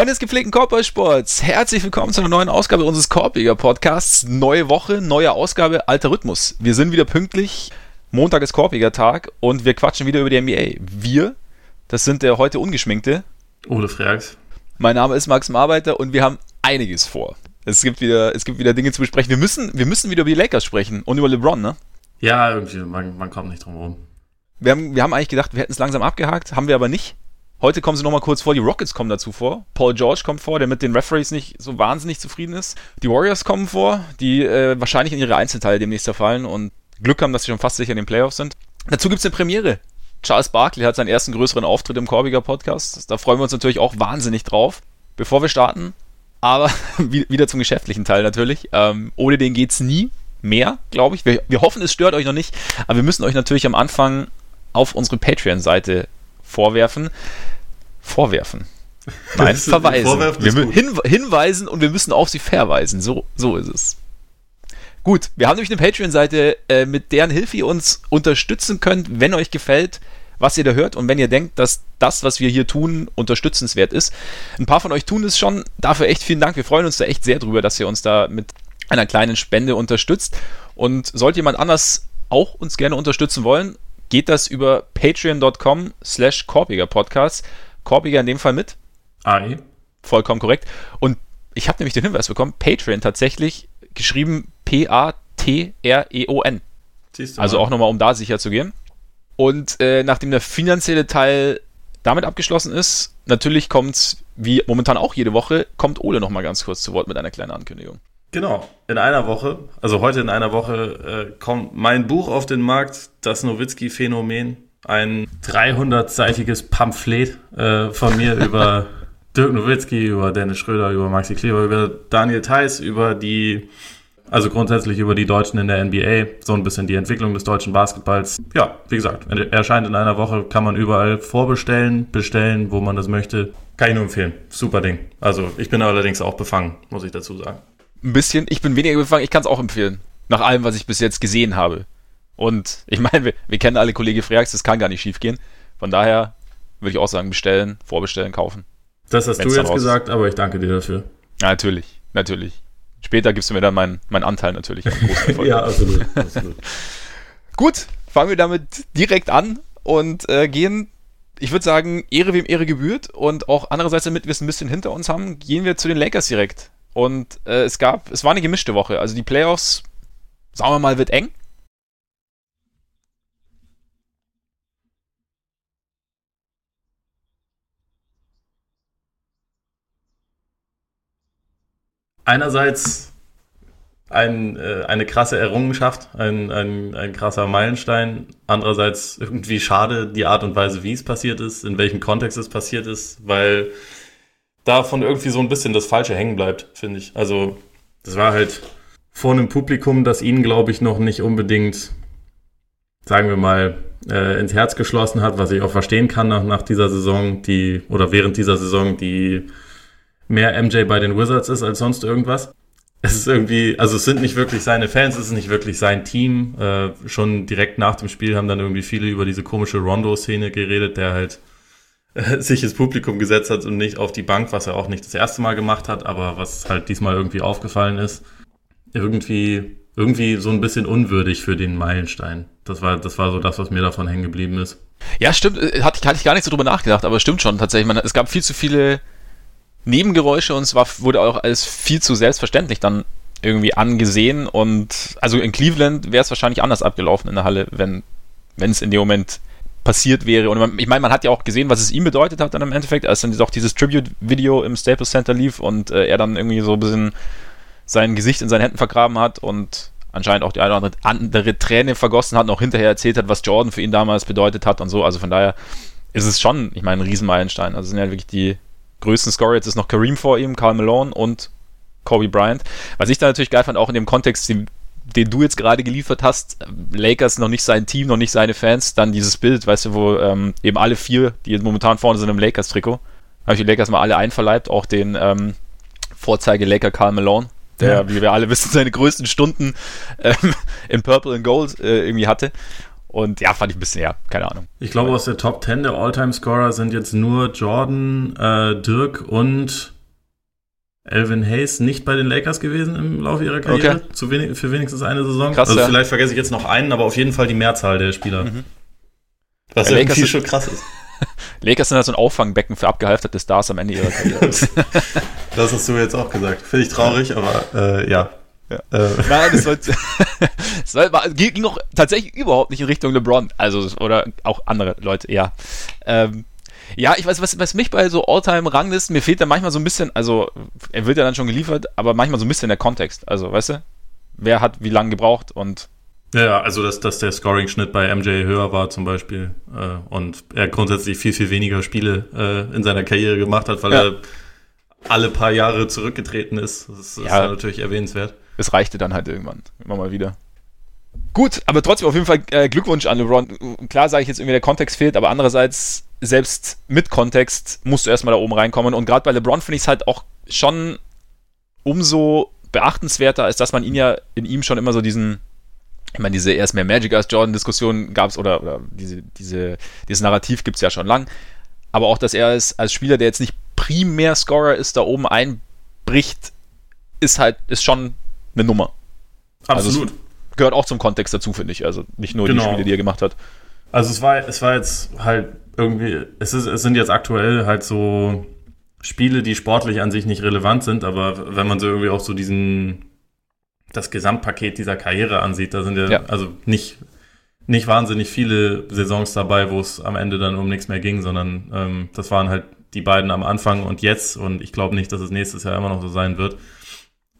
Freunde des gepflegten Korbballsports, herzlich willkommen zu einer neuen Ausgabe unseres Korbjäger Podcasts. Neue Woche, neue Ausgabe, alter Rhythmus. Wir sind wieder pünktlich. Montag ist Korbjäger Tag und wir quatschen wieder über die NBA. Wir, das sind der heute ungeschminkte Ole Freaks. Mein Name ist Max Arbeiter und wir haben einiges vor. Es gibt wieder, es gibt wieder Dinge zu besprechen. Wir müssen, wir müssen wieder über die Lakers sprechen und über LeBron, ne? Ja, irgendwie, man, man kommt nicht drum herum. Wir haben, wir haben eigentlich gedacht, wir hätten es langsam abgehakt, haben wir aber nicht. Heute kommen sie nochmal kurz vor, die Rockets kommen dazu vor. Paul George kommt vor, der mit den Referees nicht so wahnsinnig zufrieden ist. Die Warriors kommen vor, die äh, wahrscheinlich in ihre Einzelteile demnächst zerfallen und Glück haben, dass sie schon fast sicher in den Playoffs sind. Dazu gibt's eine Premiere. Charles Barkley hat seinen ersten größeren Auftritt im Korbiger Podcast. Da freuen wir uns natürlich auch wahnsinnig drauf. Bevor wir starten, aber wieder zum geschäftlichen Teil natürlich. Ähm, ohne den geht's nie mehr, glaube ich. Wir, wir hoffen, es stört euch noch nicht, aber wir müssen euch natürlich am Anfang auf unsere Patreon-Seite vorwerfen. Vorwerfen. Nein, verweisen. Wir hin, hinweisen und wir müssen auf sie verweisen. So, so ist es. Gut, wir haben nämlich eine Patreon-Seite, äh, mit deren Hilfe ihr uns unterstützen könnt, wenn euch gefällt, was ihr da hört und wenn ihr denkt, dass das, was wir hier tun, unterstützenswert ist. Ein paar von euch tun es schon. Dafür echt vielen Dank. Wir freuen uns da echt sehr drüber, dass ihr uns da mit einer kleinen Spende unterstützt. Und sollte jemand anders auch uns gerne unterstützen wollen, geht das über patreon.com slash Korbiger Podcast. Korbiger in dem Fall mit. AI. Vollkommen korrekt. Und ich habe nämlich den Hinweis bekommen, Patreon tatsächlich geschrieben P-A-T-R-E-O-N. Also auch nochmal, um da sicher zu gehen. Und äh, nachdem der finanzielle Teil damit abgeschlossen ist, natürlich kommt, wie momentan auch jede Woche, kommt Ole nochmal ganz kurz zu Wort mit einer kleinen Ankündigung. Genau, in einer Woche, also heute in einer Woche, äh, kommt mein Buch auf den Markt, das Nowitzki-Phänomen. Ein 300-seitiges Pamphlet äh, von mir über Dirk Nowitzki, über Dennis Schröder, über Maxi Kleber, über Daniel Theiss, über die, also grundsätzlich über die Deutschen in der NBA, so ein bisschen die Entwicklung des deutschen Basketballs. Ja, wie gesagt, er erscheint in einer Woche, kann man überall vorbestellen, bestellen, wo man das möchte. Kann ich nur empfehlen. Super Ding. Also ich bin allerdings auch befangen, muss ich dazu sagen ein bisschen. Ich bin weniger befangen, ich kann es auch empfehlen. Nach allem, was ich bis jetzt gesehen habe. Und ich meine, wir, wir, kennen alle Kollege Freaks, das kann gar nicht schief gehen. Von daher würde ich auch sagen, bestellen, vorbestellen, kaufen. Das hast du jetzt gesagt, aber ich danke dir dafür. Ja, natürlich, natürlich. Später gibst du mir dann meinen mein Anteil natürlich. ja, absolut. absolut. Gut, fangen wir damit direkt an und äh, gehen ich würde sagen, Ehre wem Ehre gebührt und auch andererseits, damit wir es ein bisschen hinter uns haben, gehen wir zu den Lakers direkt. Und äh, es gab, es war eine gemischte Woche. Also die Playoffs, sagen wir mal, wird eng. Einerseits ein, äh, eine krasse Errungenschaft, ein, ein, ein krasser Meilenstein. Andererseits irgendwie schade die Art und Weise, wie es passiert ist, in welchem Kontext es passiert ist, weil davon irgendwie so ein bisschen das Falsche hängen bleibt, finde ich. Also, das war halt vor einem Publikum, das ihn, glaube ich, noch nicht unbedingt, sagen wir mal, äh, ins Herz geschlossen hat, was ich auch verstehen kann nach, nach dieser Saison, die, oder während dieser Saison, die mehr MJ bei den Wizards ist als sonst irgendwas. Es ist irgendwie, also es sind nicht wirklich seine Fans, es ist nicht wirklich sein Team. Äh, schon direkt nach dem Spiel haben dann irgendwie viele über diese komische Rondo-Szene geredet, der halt sich ins Publikum gesetzt hat und nicht auf die Bank, was er auch nicht das erste Mal gemacht hat, aber was halt diesmal irgendwie aufgefallen ist. Irgendwie, irgendwie so ein bisschen unwürdig für den Meilenstein. Das war, das war so das, was mir davon hängen geblieben ist. Ja, stimmt. Äh, hatte ich, hatte ich gar nicht so drüber nachgedacht, aber stimmt schon tatsächlich. Man, es gab viel zu viele Nebengeräusche und es war, wurde auch alles viel zu selbstverständlich dann irgendwie angesehen und also in Cleveland wäre es wahrscheinlich anders abgelaufen in der Halle, wenn es in dem Moment passiert wäre. Und man, ich meine, man hat ja auch gesehen, was es ihm bedeutet hat dann im Endeffekt, als dann auch dieses Tribute-Video im Staples Center lief und äh, er dann irgendwie so ein bisschen sein Gesicht in seinen Händen vergraben hat und anscheinend auch die eine oder andere, Träne vergossen hat und auch hinterher erzählt hat, was Jordan für ihn damals bedeutet hat und so. Also von daher ist es schon, ich meine, ein Riesenmeilenstein. Also sind ja wirklich die größten Scorer. Jetzt ist noch Kareem vor ihm, Karl Malone und Kobe Bryant. Was ich da natürlich geil fand, auch in dem Kontext, die den du jetzt gerade geliefert hast, Lakers noch nicht sein Team, noch nicht seine Fans, dann dieses Bild, weißt du, wo ähm, eben alle vier, die momentan vorne sind im Lakers-Trikot, habe ich die Lakers mal alle einverleibt, auch den ähm, Vorzeige-Laker Karl Malone, der, ja. wie wir alle wissen, seine größten Stunden ähm, in Purple and Gold äh, irgendwie hatte. Und ja, fand ich ein bisschen, ja, keine Ahnung. Ich glaube, aus der Top 10 der All-Time-Scorer sind jetzt nur Jordan, äh, Dirk und Elvin Hayes nicht bei den Lakers gewesen im Laufe ihrer Karriere. Okay. Zu wenig, für wenigstens eine Saison. Krass, also ja. vielleicht vergesse ich jetzt noch einen, aber auf jeden Fall die Mehrzahl der Spieler. Mhm. Was ja, irgendwie schon krass ist. Lakers sind halt so ein Auffangbecken für abgehalfterte Stars am Ende ihrer Karriere. das hast du jetzt auch gesagt. Finde ich traurig, aber äh, ja. ja. Äh. Nein, das, sollte, das ging auch tatsächlich überhaupt nicht in Richtung LeBron. Also, oder auch andere Leute, ja. Ähm, ja, ich weiß, was, was mich bei so All-Time-Ranglisten, mir fehlt da manchmal so ein bisschen, also er wird ja dann schon geliefert, aber manchmal so ein bisschen der Kontext. Also, weißt du, wer hat wie lange gebraucht und ja, also dass, dass der Scoring-Schnitt bei MJ höher war zum Beispiel äh, und er grundsätzlich viel, viel weniger Spiele äh, in seiner Karriere gemacht hat, weil ja. er alle paar Jahre zurückgetreten ist. Das ist, ja, ist natürlich erwähnenswert. Es reichte dann halt irgendwann, immer mal wieder. Gut, aber trotzdem auf jeden Fall äh, Glückwunsch an LeBron. Klar sage ich jetzt irgendwie, der Kontext fehlt, aber andererseits, selbst mit Kontext musst du erstmal da oben reinkommen. Und gerade bei LeBron finde ich es halt auch schon umso beachtenswerter, als dass man ihn ja in ihm schon immer so diesen ich meine, diese erst mehr Magic als Jordan-Diskussion gab es oder, oder diese, diese, dieses Narrativ gibt es ja schon lang. Aber auch, dass er als, als Spieler, der jetzt nicht primär Scorer ist, da oben einbricht, ist halt, ist schon eine Nummer. Also Absolut. Also gehört auch zum Kontext dazu, finde ich. Also nicht nur genau. die Spiele, die er gemacht hat. Also es war, es war jetzt halt irgendwie, es, ist, es sind jetzt aktuell halt so Spiele, die sportlich an sich nicht relevant sind, aber wenn man so irgendwie auch so diesen das Gesamtpaket dieser Karriere ansieht, da sind ja, ja. also nicht, nicht wahnsinnig viele Saisons dabei, wo es am Ende dann um nichts mehr ging, sondern ähm, das waren halt die beiden am Anfang und jetzt und ich glaube nicht, dass es nächstes Jahr immer noch so sein wird.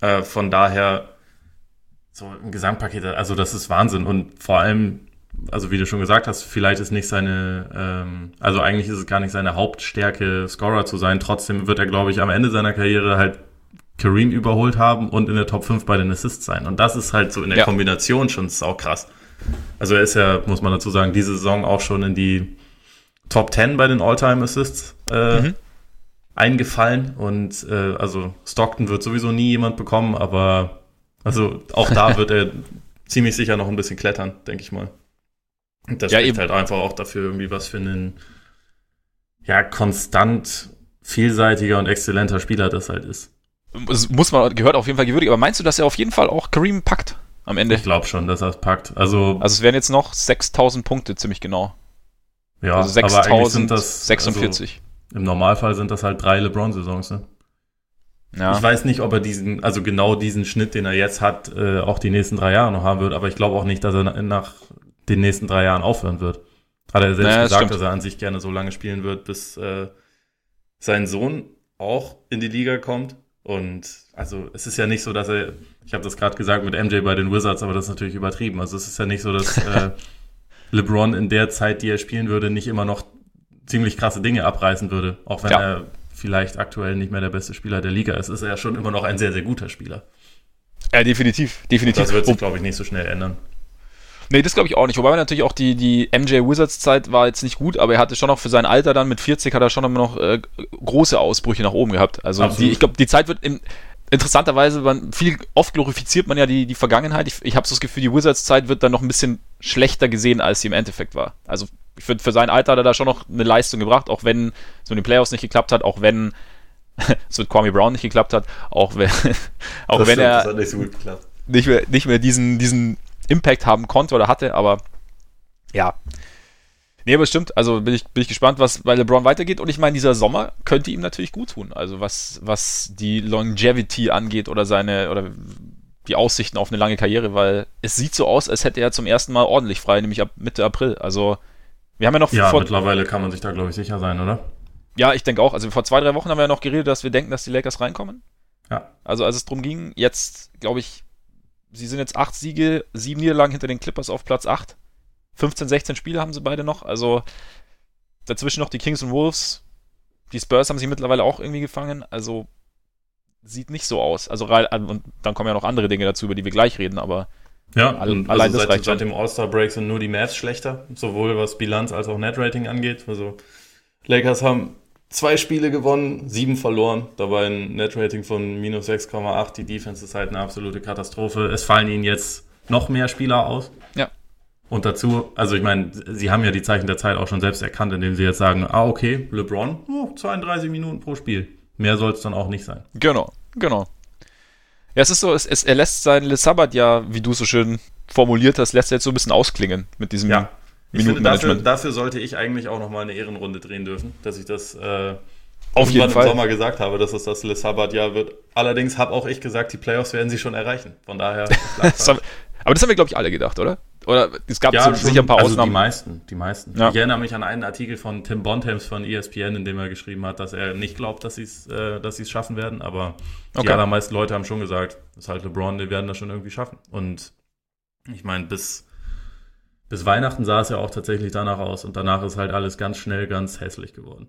Äh, von daher so ein Gesamtpaket, also das ist Wahnsinn und vor allem, also wie du schon gesagt hast, vielleicht ist nicht seine, ähm, also eigentlich ist es gar nicht seine Hauptstärke, Scorer zu sein. Trotzdem wird er, glaube ich, am Ende seiner Karriere halt Kareem überholt haben und in der Top 5 bei den Assists sein. Und das ist halt so in der ja. Kombination schon sau krass. Also er ist ja, muss man dazu sagen, diese Saison auch schon in die Top 10 bei den All-Time Assists äh, mhm. eingefallen. Und äh, also Stockton wird sowieso nie jemand bekommen, aber also auch da wird er ziemlich sicher noch ein bisschen klettern, denke ich mal. Das ja, spricht eben. halt einfach auch dafür irgendwie was für einen ja konstant vielseitiger und exzellenter Spieler das halt ist muss man, gehört auf jeden Fall gewürdigt. Aber meinst du, dass er auf jeden Fall auch Kareem packt am Ende? Ich glaube schon, dass er es packt. Also, also es wären jetzt noch 6000 Punkte, ziemlich genau. Ja, also 6046. Also, Im Normalfall sind das halt drei LeBron-Saisons, ne? Ja. Ich weiß nicht, ob er diesen, also genau diesen Schnitt, den er jetzt hat, äh, auch die nächsten drei Jahre noch haben wird, aber ich glaube auch nicht, dass er nach den nächsten drei Jahren aufhören wird. Hat er selbst naja, gesagt, das dass er an sich gerne so lange spielen wird, bis äh, sein Sohn auch in die Liga kommt. Und also es ist ja nicht so, dass er, ich habe das gerade gesagt mit MJ bei den Wizards, aber das ist natürlich übertrieben. Also es ist ja nicht so, dass äh, LeBron in der Zeit, die er spielen würde, nicht immer noch ziemlich krasse Dinge abreißen würde, auch wenn ja. er vielleicht aktuell nicht mehr der beste Spieler der Liga ist, ist er ja schon immer noch ein sehr, sehr guter Spieler. Ja, definitiv, definitiv. Das wird sich, glaube ich, nicht so schnell ändern. Nee, das glaube ich auch nicht. Wobei natürlich auch die, die MJ Wizards Zeit war jetzt nicht gut, aber er hatte schon noch für sein Alter dann mit 40 hat er schon immer noch äh, große Ausbrüche nach oben gehabt. Also die, ich glaube, die Zeit wird im, interessanterweise, man, viel oft glorifiziert man ja die, die Vergangenheit. Ich, ich habe so das Gefühl, die Wizards-Zeit wird dann noch ein bisschen schlechter gesehen, als sie im Endeffekt war. Also ich finde, für sein Alter hat er da schon noch eine Leistung gebracht, auch wenn so in den Playoffs nicht geklappt hat, auch wenn es mit Kwame Brown nicht geklappt hat, auch wenn, auch das wenn stimmt, er nicht, so nicht, mehr, nicht mehr diesen, diesen Impact haben konnte oder hatte, aber ja. Nee, aber stimmt. Also bin ich, bin ich gespannt, was bei LeBron weitergeht. Und ich meine, dieser Sommer könnte ihm natürlich gut tun. Also was, was die Longevity angeht oder seine, oder die Aussichten auf eine lange Karriere, weil es sieht so aus, als hätte er zum ersten Mal ordentlich frei, nämlich ab Mitte April. Also wir haben ja noch. Ja, vor, mittlerweile kann man sich da, glaube ich, sicher sein, oder? Ja, ich denke auch. Also vor zwei, drei Wochen haben wir ja noch geredet, dass wir denken, dass die Lakers reinkommen. Ja. Also als es drum ging, jetzt, glaube ich, sie sind jetzt acht Siege, sieben Niederlagen hinter den Clippers auf Platz 8. 15, 16 Spiele haben sie beide noch. Also dazwischen noch die Kings und Wolves. Die Spurs haben sich mittlerweile auch irgendwie gefangen. Also sieht nicht so aus. Also und dann kommen ja noch andere Dinge dazu, über die wir gleich reden, aber ja, all, also allein das seit, reicht seit dem All-Star-Break sind nur die Mavs schlechter, sowohl was Bilanz als auch Net-Rating angeht. Also Lakers haben zwei Spiele gewonnen, sieben verloren, dabei ein Net-Rating von minus 6,8. Die Defense ist halt eine absolute Katastrophe. Es fallen ihnen jetzt noch mehr Spieler aus. Ja. Und dazu, also ich meine, sie haben ja die Zeichen der Zeit auch schon selbst erkannt, indem sie jetzt sagen, ah, okay, LeBron, oh, 32 Minuten pro Spiel. Mehr soll es dann auch nicht sein. Genau, genau. Ja, es ist so, es, es, er lässt sein Le Sabbat ja, wie du so schön formuliert hast, lässt er jetzt so ein bisschen ausklingen mit diesem ja. Ich finde, dafür, dafür sollte ich eigentlich auch nochmal eine Ehrenrunde drehen dürfen, dass ich das äh, auf jeden Fall. im Sommer gesagt habe, dass es das Le Sabbat-Jahr wird. Allerdings habe auch ich gesagt, die Playoffs werden sie schon erreichen. Von daher. das haben, aber das haben wir, glaube ich, alle gedacht, oder? Oder es gab ja, so, sicher ein paar also Ausnahmen. Die meisten, die meisten. Ja. Ich erinnere mich an einen Artikel von Tim Bontemps von ESPN, in dem er geschrieben hat, dass er nicht glaubt, dass sie es äh, sie's schaffen werden. Aber okay. die allermeisten Leute haben schon gesagt, das ist halt LeBron, die werden das schon irgendwie schaffen. Und ich meine, bis bis Weihnachten sah es ja auch tatsächlich danach aus und danach ist halt alles ganz schnell ganz hässlich geworden.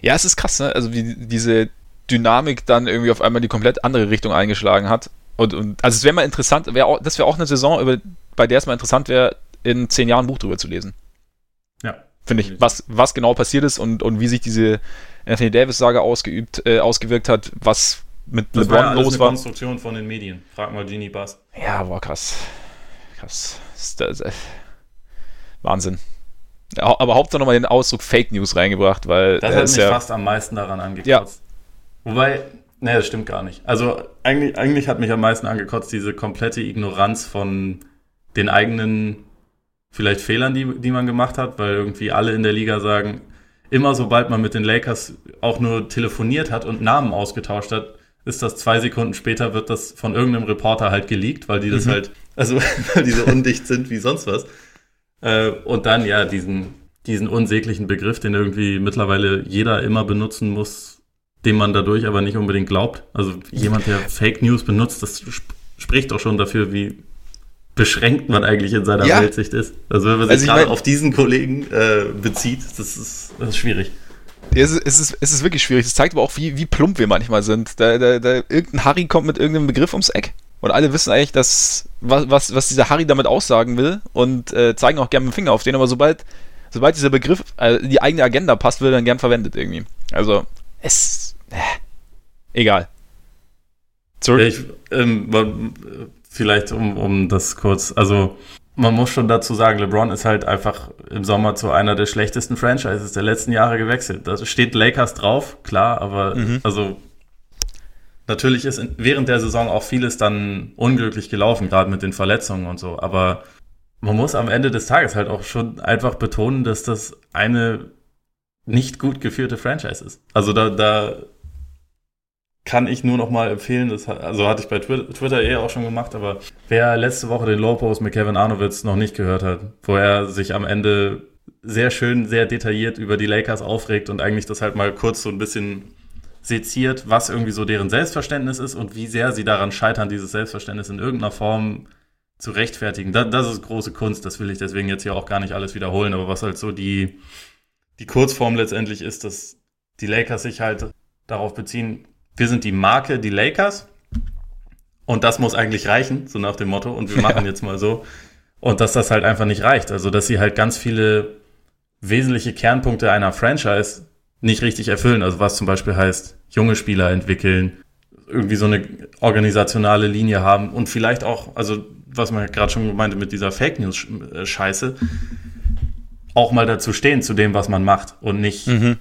Ja, es ist krass, ne? Also wie diese Dynamik dann irgendwie auf einmal die komplett andere Richtung eingeschlagen hat. Und, und also es wäre mal interessant, wär auch, das wäre auch eine Saison, über, bei der es mal interessant wäre, in zehn Jahren ein Buch drüber zu lesen. Ja. Finde ich, was, was genau passiert ist und, und wie sich diese Anthony Davis-Sage ausgeübt, äh, ausgewirkt hat, was mit das LeBron war ja los war. Konstruktion von den Medien. Frag mal Genie Bass. Ja, war krass. Krass. Das, das, Wahnsinn. Aber Hauptsache nochmal den Ausdruck Fake News reingebracht, weil. Das hat mich ja fast am meisten daran angekotzt. Ja. Wobei, ne, das stimmt gar nicht. Also eigentlich, eigentlich hat mich am meisten angekotzt diese komplette Ignoranz von den eigenen vielleicht Fehlern, die, die man gemacht hat, weil irgendwie alle in der Liga sagen, immer sobald man mit den Lakers auch nur telefoniert hat und Namen ausgetauscht hat, ist das zwei Sekunden später, wird das von irgendeinem Reporter halt geleakt, weil die das mhm. halt, also weil die so undicht sind wie sonst was. Äh, und dann ja diesen, diesen unsäglichen Begriff, den irgendwie mittlerweile jeder immer benutzen muss, dem man dadurch aber nicht unbedingt glaubt. Also jemand, der Fake News benutzt, das sp spricht auch schon dafür, wie beschränkt man eigentlich in seiner ja. Weltsicht ist. Also wenn man sich also gerade mein, auf diesen Kollegen äh, bezieht, das ist, das ist schwierig. Es, ist, es, ist, es ist wirklich schwierig. Das zeigt aber auch, wie, wie plump wir manchmal sind. Da, da, da, irgendein Harry kommt mit irgendeinem Begriff ums Eck und alle wissen eigentlich, dass, was, was, was dieser Harry damit aussagen will und äh, zeigen auch gerne mit dem Finger auf den, aber sobald, sobald dieser Begriff äh, die eigene Agenda passt, wird er dann gern verwendet irgendwie. Also, es. Äh, egal. Zurück. Ich, ähm, vielleicht um, um das kurz, also man muss schon dazu sagen, LeBron ist halt einfach im Sommer zu einer der schlechtesten Franchises der letzten Jahre gewechselt. Da steht Lakers drauf, klar, aber mhm. also Natürlich ist während der Saison auch vieles dann unglücklich gelaufen, gerade mit den Verletzungen und so. Aber man muss am Ende des Tages halt auch schon einfach betonen, dass das eine nicht gut geführte Franchise ist. Also da, da kann ich nur noch mal empfehlen, das also hatte ich bei Twitter eh auch schon gemacht, aber wer letzte Woche den Low Post mit Kevin Arnowitz noch nicht gehört hat, wo er sich am Ende sehr schön, sehr detailliert über die Lakers aufregt und eigentlich das halt mal kurz so ein bisschen seziert, was irgendwie so deren Selbstverständnis ist und wie sehr sie daran scheitern, dieses Selbstverständnis in irgendeiner Form zu rechtfertigen. Das, das ist große Kunst, das will ich deswegen jetzt hier auch gar nicht alles wiederholen, aber was halt so die, die Kurzform letztendlich ist, dass die Lakers sich halt darauf beziehen, wir sind die Marke, die Lakers. Und das muss eigentlich reichen, so nach dem Motto. Und wir machen jetzt mal so. Und dass das halt einfach nicht reicht, also dass sie halt ganz viele wesentliche Kernpunkte einer Franchise nicht richtig erfüllen. Also was zum Beispiel heißt, junge Spieler entwickeln, irgendwie so eine organisationale Linie haben und vielleicht auch, also was man gerade schon meinte mit dieser Fake News Scheiße, auch mal dazu stehen zu dem, was man macht und nicht mhm.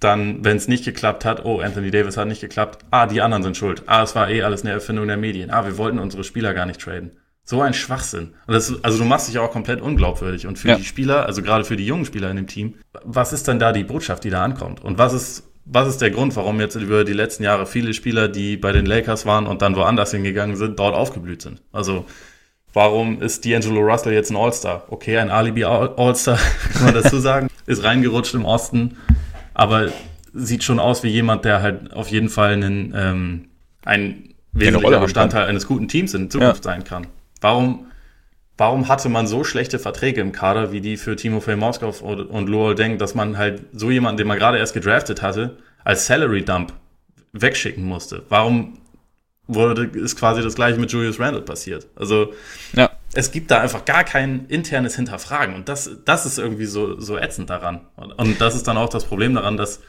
dann, wenn es nicht geklappt hat, oh, Anthony Davis hat nicht geklappt, ah, die anderen sind schuld, ah, es war eh alles eine Erfindung der Medien, ah, wir wollten unsere Spieler gar nicht traden. So ein Schwachsinn. Das, also du machst dich auch komplett unglaubwürdig. Und für ja. die Spieler, also gerade für die jungen Spieler in dem Team, was ist denn da die Botschaft, die da ankommt? Und was ist, was ist der Grund, warum jetzt über die letzten Jahre viele Spieler, die bei den Lakers waren und dann woanders hingegangen sind, dort aufgeblüht sind? Also warum ist D'Angelo Russell jetzt ein All-Star? Okay, ein Alibi All-Star, kann man dazu sagen, ist reingerutscht im Osten, aber sieht schon aus wie jemand, der halt auf jeden Fall einen, ähm, ein wesentlicher Bestandteil eines guten Teams in Zukunft ja. sein kann. Warum, warum hatte man so schlechte Verträge im Kader wie die für Timofey Moskov und Luol Deng, dass man halt so jemanden, den man gerade erst gedraftet hatte, als Salary Dump wegschicken musste? Warum wurde, ist quasi das gleiche mit Julius Randle passiert? Also, ja. es gibt da einfach gar kein internes Hinterfragen und das, das ist irgendwie so, so ätzend daran. Und, und das ist dann auch das Problem daran, dass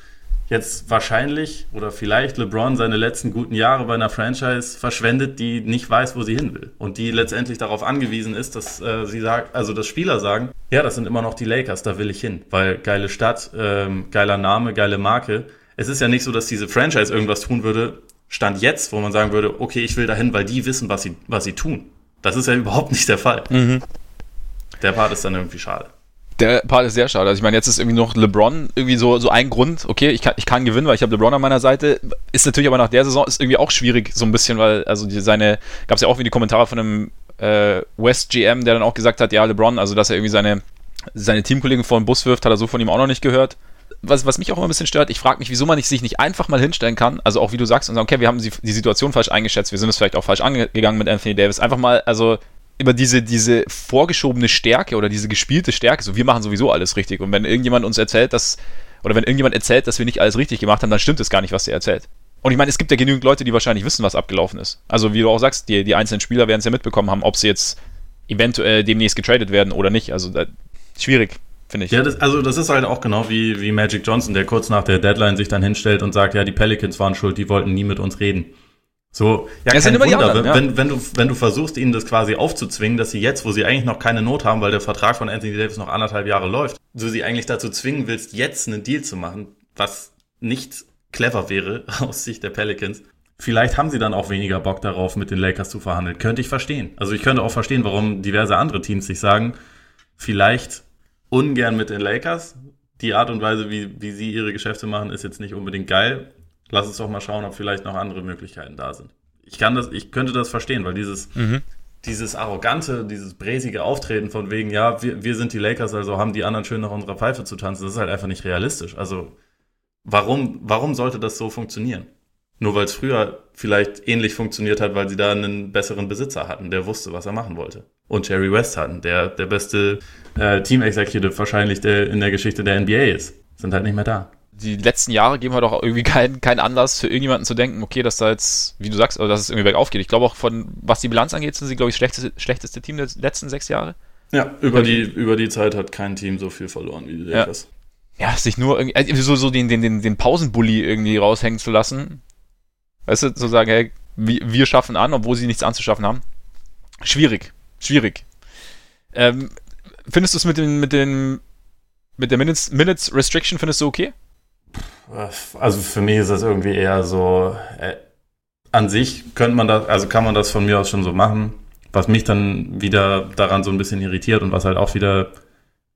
jetzt wahrscheinlich oder vielleicht LeBron seine letzten guten Jahre bei einer Franchise verschwendet, die nicht weiß, wo sie hin will und die letztendlich darauf angewiesen ist, dass äh, sie sagt, also dass Spieler sagen, ja, das sind immer noch die Lakers, da will ich hin, weil geile Stadt, ähm, geiler Name, geile Marke. Es ist ja nicht so, dass diese Franchise irgendwas tun würde, stand jetzt, wo man sagen würde, okay, ich will dahin, weil die wissen, was sie, was sie tun. Das ist ja überhaupt nicht der Fall. Mhm. Der Part ist dann irgendwie schade. Der Part ist sehr schade. Also ich meine, jetzt ist irgendwie noch LeBron irgendwie so, so ein Grund, okay, ich kann, ich kann gewinnen, weil ich habe LeBron an meiner Seite. Ist natürlich aber nach der Saison ist irgendwie auch schwierig, so ein bisschen, weil, also die, seine, gab es ja auch wie die Kommentare von einem äh, West GM, der dann auch gesagt hat, ja, LeBron, also dass er irgendwie seine, seine Teamkollegen vor den Bus wirft, hat er so von ihm auch noch nicht gehört. Was, was mich auch immer ein bisschen stört, ich frage mich, wieso man sich nicht einfach mal hinstellen kann, also auch wie du sagst, und sagen, okay, wir haben die, die Situation falsch eingeschätzt, wir sind es vielleicht auch falsch angegangen mit Anthony Davis. Einfach mal, also über diese, diese vorgeschobene Stärke oder diese gespielte Stärke, so wir machen sowieso alles richtig. Und wenn irgendjemand uns erzählt, dass, oder wenn irgendjemand erzählt, dass wir nicht alles richtig gemacht haben, dann stimmt es gar nicht, was er erzählt. Und ich meine, es gibt ja genügend Leute, die wahrscheinlich wissen, was abgelaufen ist. Also, wie du auch sagst, die, die einzelnen Spieler werden es ja mitbekommen haben, ob sie jetzt eventuell demnächst getradet werden oder nicht. Also, da, schwierig, finde ich. Ja, das, also, das ist halt auch genau wie, wie Magic Johnson, der kurz nach der Deadline sich dann hinstellt und sagt, ja, die Pelicans waren schuld, die wollten nie mit uns reden. So, ja, das kein Wunder, anderen, ja. wenn, wenn, du, wenn du versuchst, ihnen das quasi aufzuzwingen, dass sie jetzt, wo sie eigentlich noch keine Not haben, weil der Vertrag von Anthony Davis noch anderthalb Jahre läuft, du sie eigentlich dazu zwingen willst, jetzt einen Deal zu machen, was nicht clever wäre aus Sicht der Pelicans. Vielleicht haben sie dann auch weniger Bock darauf, mit den Lakers zu verhandeln. Könnte ich verstehen. Also ich könnte auch verstehen, warum diverse andere Teams sich sagen, vielleicht ungern mit den Lakers. Die Art und Weise, wie, wie sie ihre Geschäfte machen, ist jetzt nicht unbedingt geil lass uns doch mal schauen, ob vielleicht noch andere Möglichkeiten da sind. Ich kann das, ich könnte das verstehen, weil dieses, mhm. dieses arrogante, dieses bräsige Auftreten von wegen, ja, wir, wir sind die Lakers, also haben die anderen schön nach unserer Pfeife zu tanzen, das ist halt einfach nicht realistisch. Also, warum, warum sollte das so funktionieren? Nur weil es früher vielleicht ähnlich funktioniert hat, weil sie da einen besseren Besitzer hatten, der wusste, was er machen wollte. Und Jerry West hatten, der der beste äh, Team Executive wahrscheinlich der in der Geschichte der NBA ist. Sind halt nicht mehr da die letzten Jahre geben halt auch irgendwie keinen kein Anlass für irgendjemanden zu denken, okay, dass da jetzt, wie du sagst, also dass es irgendwie bergauf geht. Ich glaube auch von, was die Bilanz angeht, sind sie, glaube ich, schlechteste, schlechteste Team der letzten sechs Jahre. Ja, über die, über die Zeit hat kein Team so viel verloren wie die Lakers. Ja. ja, sich nur irgendwie, also so, so den, den, den, den Pausenbully irgendwie raushängen zu lassen. Weißt du, zu sagen, hey, wir schaffen an, obwohl sie nichts anzuschaffen haben. Schwierig. Schwierig. Ähm, findest du es mit den, mit den, mit der Minutes, Minutes Restriction, findest du okay? Also für mich ist das irgendwie eher so, äh, an sich könnte man das, also kann man das von mir aus schon so machen. Was mich dann wieder daran so ein bisschen irritiert und was halt auch wieder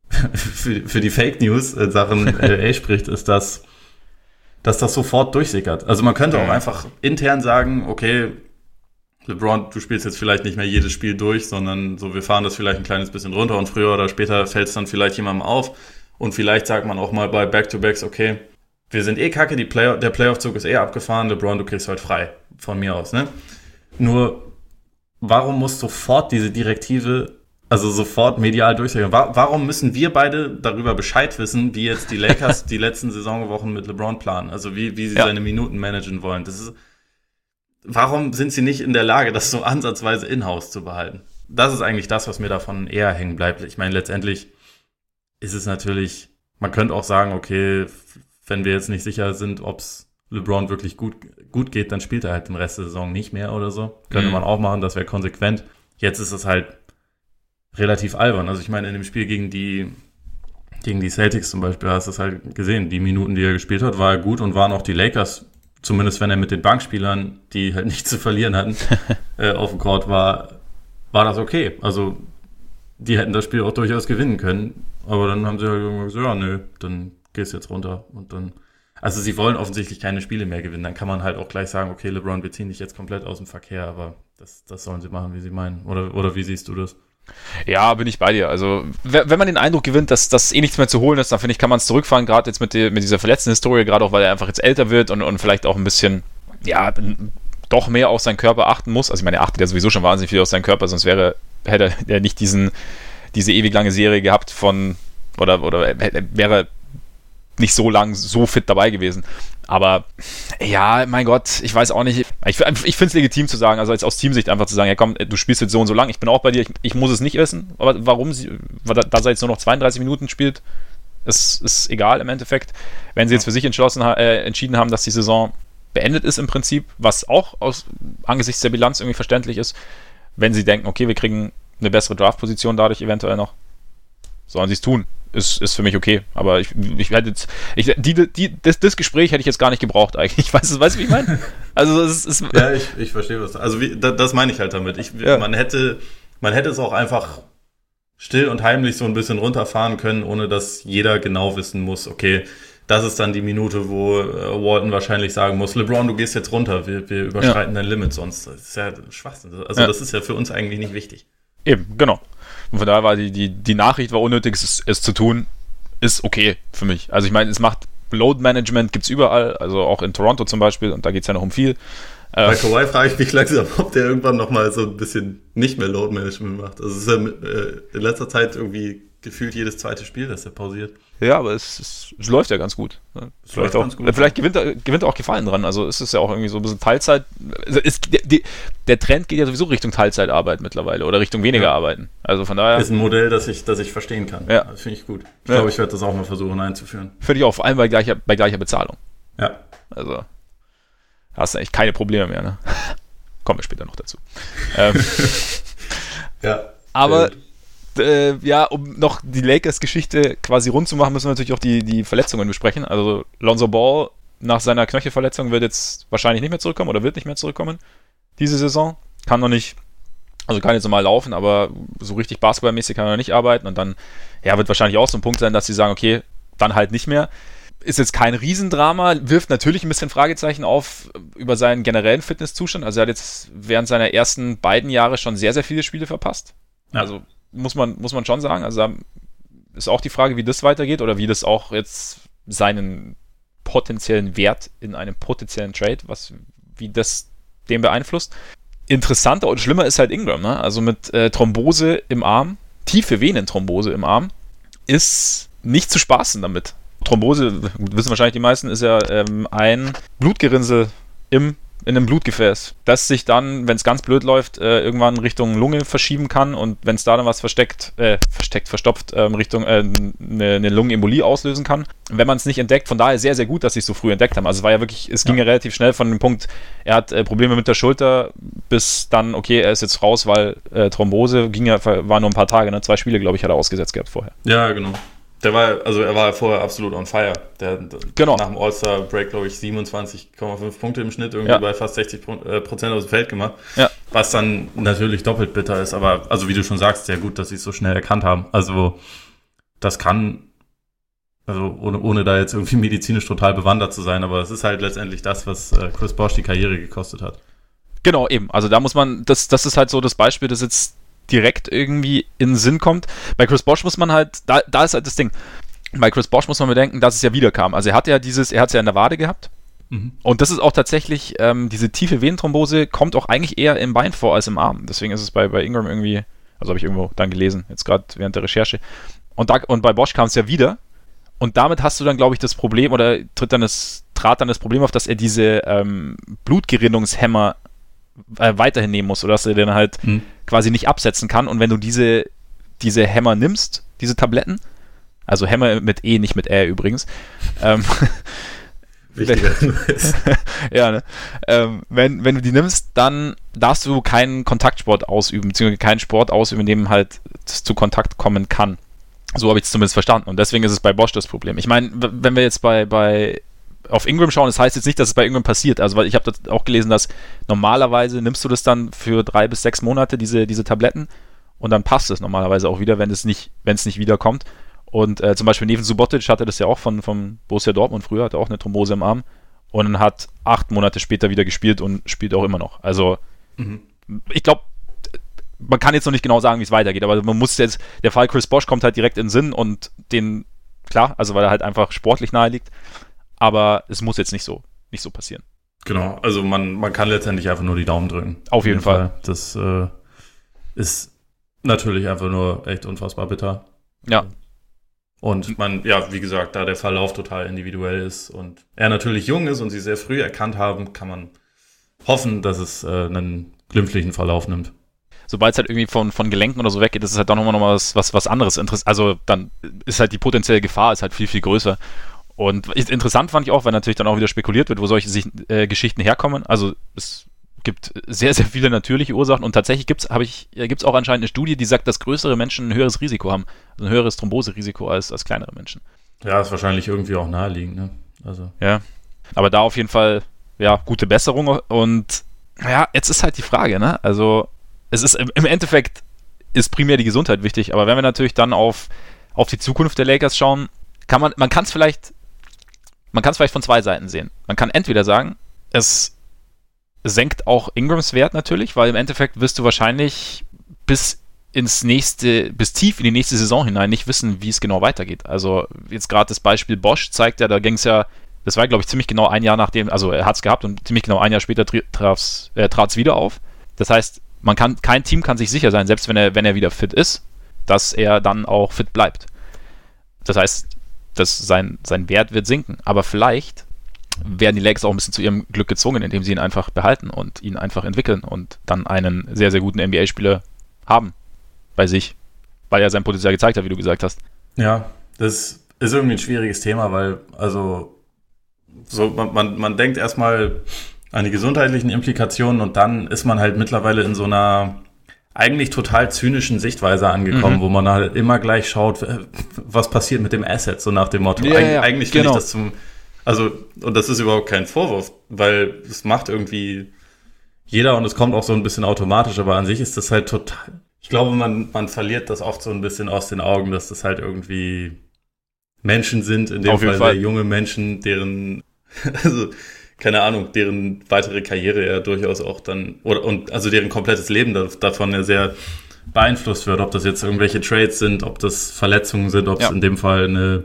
für, für die Fake News äh, Sachen LA spricht, ist, dass, dass das sofort durchsickert. Also man könnte auch einfach intern sagen, okay, LeBron, du spielst jetzt vielleicht nicht mehr jedes Spiel durch, sondern so, wir fahren das vielleicht ein kleines bisschen runter und früher oder später fällt es dann vielleicht jemandem auf. Und vielleicht sagt man auch mal bei Back-to-Backs, okay, wir sind eh kacke, die Play der Playoff-Zug ist eh abgefahren, LeBron, du kriegst heute frei, von mir aus, ne? Nur, warum muss sofort diese Direktive, also sofort medial durchgehen? Warum müssen wir beide darüber Bescheid wissen, wie jetzt die Lakers die letzten Saisonwochen mit LeBron planen? Also wie, wie sie ja. seine Minuten managen wollen? Das ist, warum sind sie nicht in der Lage, das so ansatzweise in-house zu behalten? Das ist eigentlich das, was mir davon eher hängen bleibt. Ich meine, letztendlich ist es natürlich, man könnte auch sagen, okay, wenn wir jetzt nicht sicher sind, ob es LeBron wirklich gut, gut geht, dann spielt er halt den Rest der Saison nicht mehr oder so. Könnte mhm. man auch machen, das wäre konsequent. Jetzt ist es halt relativ albern. Also ich meine, in dem Spiel gegen die, gegen die Celtics zum Beispiel hast du es halt gesehen. Die Minuten, die er gespielt hat, war er gut und waren auch die Lakers, zumindest wenn er mit den Bankspielern, die halt nichts zu verlieren hatten, äh, auf dem Court war, war das okay. Also die hätten das Spiel auch durchaus gewinnen können. Aber dann haben sie halt irgendwann gesagt, ja, nö, dann gehst jetzt runter und dann. Also sie wollen offensichtlich keine Spiele mehr gewinnen. Dann kann man halt auch gleich sagen, okay, LeBron, wir ziehen dich jetzt komplett aus dem Verkehr, aber das, das sollen sie machen, wie sie meinen. Oder, oder wie siehst du das? Ja, bin ich bei dir. Also, wenn man den Eindruck gewinnt, dass das eh nichts mehr zu holen ist, dann finde ich, kann man es zurückfahren, gerade jetzt mit, die, mit dieser verletzten Historie, gerade auch, weil er einfach jetzt älter wird und, und vielleicht auch ein bisschen, ja, doch mehr auf seinen Körper achten muss. Also, ich meine, er achtet ja sowieso schon wahnsinnig viel auf seinen Körper, sonst wäre, hätte er nicht diesen, diese ewig lange Serie gehabt von, oder, oder wäre nicht so lang so fit dabei gewesen. Aber ja, mein Gott, ich weiß auch nicht. Ich, ich finde es legitim zu sagen, also als aus Teamsicht einfach zu sagen, ja komm, du spielst jetzt so und so lang, ich bin auch bei dir, ich, ich muss es nicht wissen. Aber warum sie, da, er jetzt nur noch 32 Minuten spielt, Es ist egal im Endeffekt. Wenn sie jetzt für sich entschlossen, äh, entschieden haben, dass die Saison beendet ist im Prinzip, was auch aus, angesichts der Bilanz irgendwie verständlich ist, wenn sie denken, okay, wir kriegen eine bessere Draft-Position dadurch eventuell noch, sollen sie es tun. Ist, ist für mich okay. Aber ich, ich hätte jetzt, ich, die, die, das, das Gespräch hätte ich jetzt gar nicht gebraucht eigentlich. Weißt du, weißt, wie ich meine? Also es ist. ja, ich, ich verstehe was. Also wie, das, das meine ich halt damit. Ich, ja. Man hätte, man hätte es auch einfach still und heimlich so ein bisschen runterfahren können, ohne dass jeder genau wissen muss, okay, das ist dann die Minute, wo äh, Walton wahrscheinlich sagen muss, LeBron, du gehst jetzt runter, wir, wir überschreiten ja. dein Limit sonst. Das ist ja Schwachsinn. Also ja. das ist ja für uns eigentlich nicht wichtig. Eben, genau. Und von daher war die, die, die Nachricht war unnötig, es, es zu tun, ist okay für mich. Also ich meine, es macht Load Management gibt es überall, also auch in Toronto zum Beispiel, und da geht es ja noch um viel. Bei Kawhi frage ich mich langsam, ob der irgendwann nochmal so ein bisschen nicht mehr Load Management macht. Also es ist ja äh, in letzter Zeit irgendwie gefühlt jedes zweite Spiel, das er pausiert. Ja, aber es, es, es läuft ja ganz gut. Es vielleicht auch, gut, vielleicht gewinnt er, gewinnt er auch Gefallen dran. Also ist es ja auch irgendwie so ein bisschen Teilzeit. Also ist, die, der Trend geht ja sowieso Richtung Teilzeitarbeit mittlerweile oder Richtung weniger ja. Arbeiten. Also von daher. Ist ein Modell, das ich, das ich verstehen kann. Ja. Das finde ich gut. Ich ja. glaube, ich werde das auch mal versuchen einzuführen. Finde ich auch, vor allem bei gleicher, bei gleicher Bezahlung. Ja. Also hast du eigentlich keine Probleme mehr, ne? Kommen wir später noch dazu. ähm, ja. Aber äh, ja, um noch die Lakers-Geschichte quasi rund zu machen, müssen wir natürlich auch die, die Verletzungen besprechen. Also Lonzo Ball nach seiner Knöchelverletzung wird jetzt wahrscheinlich nicht mehr zurückkommen oder wird nicht mehr zurückkommen diese Saison. Kann noch nicht, also kann jetzt normal laufen, aber so richtig basketballmäßig kann er noch nicht arbeiten und dann ja, wird wahrscheinlich auch so ein Punkt sein, dass sie sagen, okay, dann halt nicht mehr. Ist jetzt kein Riesendrama, wirft natürlich ein bisschen Fragezeichen auf über seinen generellen Fitnesszustand. Also er hat jetzt während seiner ersten beiden Jahre schon sehr, sehr viele Spiele verpasst. Also muss man, muss man schon sagen. Also ist auch die Frage, wie das weitergeht oder wie das auch jetzt seinen potenziellen Wert in einem potenziellen Trade, was, wie das den beeinflusst. Interessanter und schlimmer ist halt Ingram, ne? Also mit äh, Thrombose im Arm, tiefe Venenthrombose im Arm, ist nicht zu spaßen damit. Thrombose, wissen wahrscheinlich die meisten, ist ja ähm, ein Blutgerinnsel im in einem Blutgefäß, das sich dann, wenn es ganz blöd läuft, äh, irgendwann Richtung Lunge verschieben kann und wenn es da dann was versteckt, äh, versteckt, verstopft, ähm, Richtung äh, eine, eine Lungenembolie auslösen kann. Wenn man es nicht entdeckt, von daher sehr, sehr gut, dass sie es so früh entdeckt haben. Also es war ja wirklich, es ging ja relativ schnell von dem Punkt, er hat äh, Probleme mit der Schulter, bis dann, okay, er ist jetzt raus, weil äh, Thrombose ging ja, war nur ein paar Tage, ne? zwei Spiele, glaube ich, hat er ausgesetzt gehabt vorher. Ja, genau. Der war, also er war vorher absolut on fire. Der, genau. Nach dem All-Star-Break, glaube ich, 27,5 Punkte im Schnitt, irgendwie ja. bei fast 60 äh, Prozent aus dem Feld gemacht. Ja. Was dann natürlich doppelt bitter ist, aber, also wie du schon sagst, sehr gut, dass sie es so schnell erkannt haben. Also, das kann, also ohne, ohne da jetzt irgendwie medizinisch total bewandert zu sein, aber es ist halt letztendlich das, was äh, Chris Bosch die Karriere gekostet hat. Genau, eben. Also da muss man, das, das ist halt so das Beispiel, das jetzt direkt irgendwie in den Sinn kommt. Bei Chris Bosch muss man halt, da, da ist halt das Ding. Bei Chris Bosch muss man bedenken, dass es ja wieder kam. Also er hat ja dieses, er hat es ja in der Wade gehabt. Mhm. Und das ist auch tatsächlich, ähm, diese tiefe Venenthrombose kommt auch eigentlich eher im Bein vor als im Arm. Deswegen ist es bei, bei Ingram irgendwie, also habe ich irgendwo dann gelesen, jetzt gerade während der Recherche. Und, da, und bei Bosch kam es ja wieder. Und damit hast du dann, glaube ich, das Problem, oder tritt dann das, trat dann das Problem auf, dass er diese ähm, Blutgerinnungshemmer äh, weiterhin nehmen muss oder dass er den halt mhm. quasi nicht absetzen kann. Und wenn du diese, diese Hämmer nimmst, diese Tabletten, also Hämmer mit E, nicht mit R übrigens, ähm, Wichtiger ja, ne? ähm, wenn, wenn du die nimmst, dann darfst du keinen Kontaktsport ausüben, beziehungsweise keinen Sport ausüben, in dem halt zu Kontakt kommen kann. So habe ich es zumindest verstanden. Und deswegen ist es bei Bosch das Problem. Ich meine, wenn wir jetzt bei, bei auf Ingram schauen, das heißt jetzt nicht, dass es bei Ingram passiert. Also, weil ich habe auch gelesen, dass normalerweise nimmst du das dann für drei bis sechs Monate, diese, diese Tabletten, und dann passt es normalerweise auch wieder, wenn es nicht, wenn es nicht wiederkommt. Und äh, zum Beispiel Neven Subotic hatte das ja auch von, von Borussia Dortmund früher, hatte auch eine Thrombose im Arm und hat acht Monate später wieder gespielt und spielt auch immer noch. Also, mhm. ich glaube, man kann jetzt noch nicht genau sagen, wie es weitergeht, aber man muss jetzt, der Fall Chris Bosch kommt halt direkt in den Sinn und den, klar, also weil er halt einfach sportlich nahe liegt, aber es muss jetzt nicht so, nicht so passieren. Genau, also man, man kann letztendlich einfach nur die Daumen drücken. Auf jeden, jeden Fall. Fall. Das äh, ist natürlich einfach nur echt unfassbar bitter. Ja. Und man, ja, wie gesagt, da der Verlauf total individuell ist und er natürlich jung ist und sie sehr früh erkannt haben, kann man hoffen, dass es äh, einen glimpflichen Verlauf nimmt. sobald es halt irgendwie von, von Gelenken oder so weggeht, ist es halt dann nochmal noch was, was, was anderes. Also dann ist halt die potenzielle Gefahr ist halt viel, viel größer. Und interessant fand ich auch, weil natürlich dann auch wieder spekuliert wird, wo solche äh, Geschichten herkommen. Also es gibt sehr, sehr viele natürliche Ursachen und tatsächlich gibt es gibt's auch anscheinend eine Studie, die sagt, dass größere Menschen ein höheres Risiko haben, also ein höheres Thromboserisiko als, als kleinere Menschen. Ja, ist wahrscheinlich irgendwie auch naheliegend, ne? Also. Ja. Aber da auf jeden Fall, ja, gute Besserung und ja, jetzt ist halt die Frage, ne? Also, es ist im Endeffekt ist primär die Gesundheit wichtig, aber wenn wir natürlich dann auf, auf die Zukunft der Lakers schauen, kann man, man kann es vielleicht, man kann es vielleicht von zwei Seiten sehen. Man kann entweder sagen, es senkt auch Ingrams Wert natürlich, weil im Endeffekt wirst du wahrscheinlich bis ins nächste, bis tief in die nächste Saison hinein nicht wissen, wie es genau weitergeht. Also jetzt gerade das Beispiel Bosch zeigt ja, da ging es ja, das war glaube ich ziemlich genau ein Jahr nachdem, also er hat es gehabt und ziemlich genau ein Jahr später trat es äh, wieder auf. Das heißt, man kann, kein Team kann sich sicher sein, selbst wenn er, wenn er wieder fit ist, dass er dann auch fit bleibt. Das heißt, dass sein, sein Wert wird sinken. Aber vielleicht werden die Lakers auch ein bisschen zu ihrem Glück gezwungen, indem sie ihn einfach behalten und ihn einfach entwickeln und dann einen sehr, sehr guten NBA-Spieler haben bei sich, weil er sein Potenzial gezeigt hat, wie du gesagt hast. Ja, das ist irgendwie ein schwieriges Thema, weil, also, so, man, man, man denkt erstmal an die gesundheitlichen Implikationen und dann ist man halt mittlerweile in so einer eigentlich total zynischen Sichtweise angekommen, mhm. wo man halt immer gleich schaut, was passiert mit dem Asset, so nach dem Motto. Ja, Eig ja, eigentlich genau. finde ich das zum, also, und das ist überhaupt kein Vorwurf, weil es macht irgendwie jeder und es kommt auch so ein bisschen automatisch, aber an sich ist das halt total, ich glaube, man, man verliert das oft so ein bisschen aus den Augen, dass das halt irgendwie Menschen sind, in dem Fall, Fall sehr junge Menschen, deren, also, keine Ahnung, deren weitere Karriere ja durchaus auch dann, oder, und, also deren komplettes Leben davon ja sehr beeinflusst wird, ob das jetzt irgendwelche Trades sind, ob das Verletzungen sind, ob es ja. in dem Fall eine,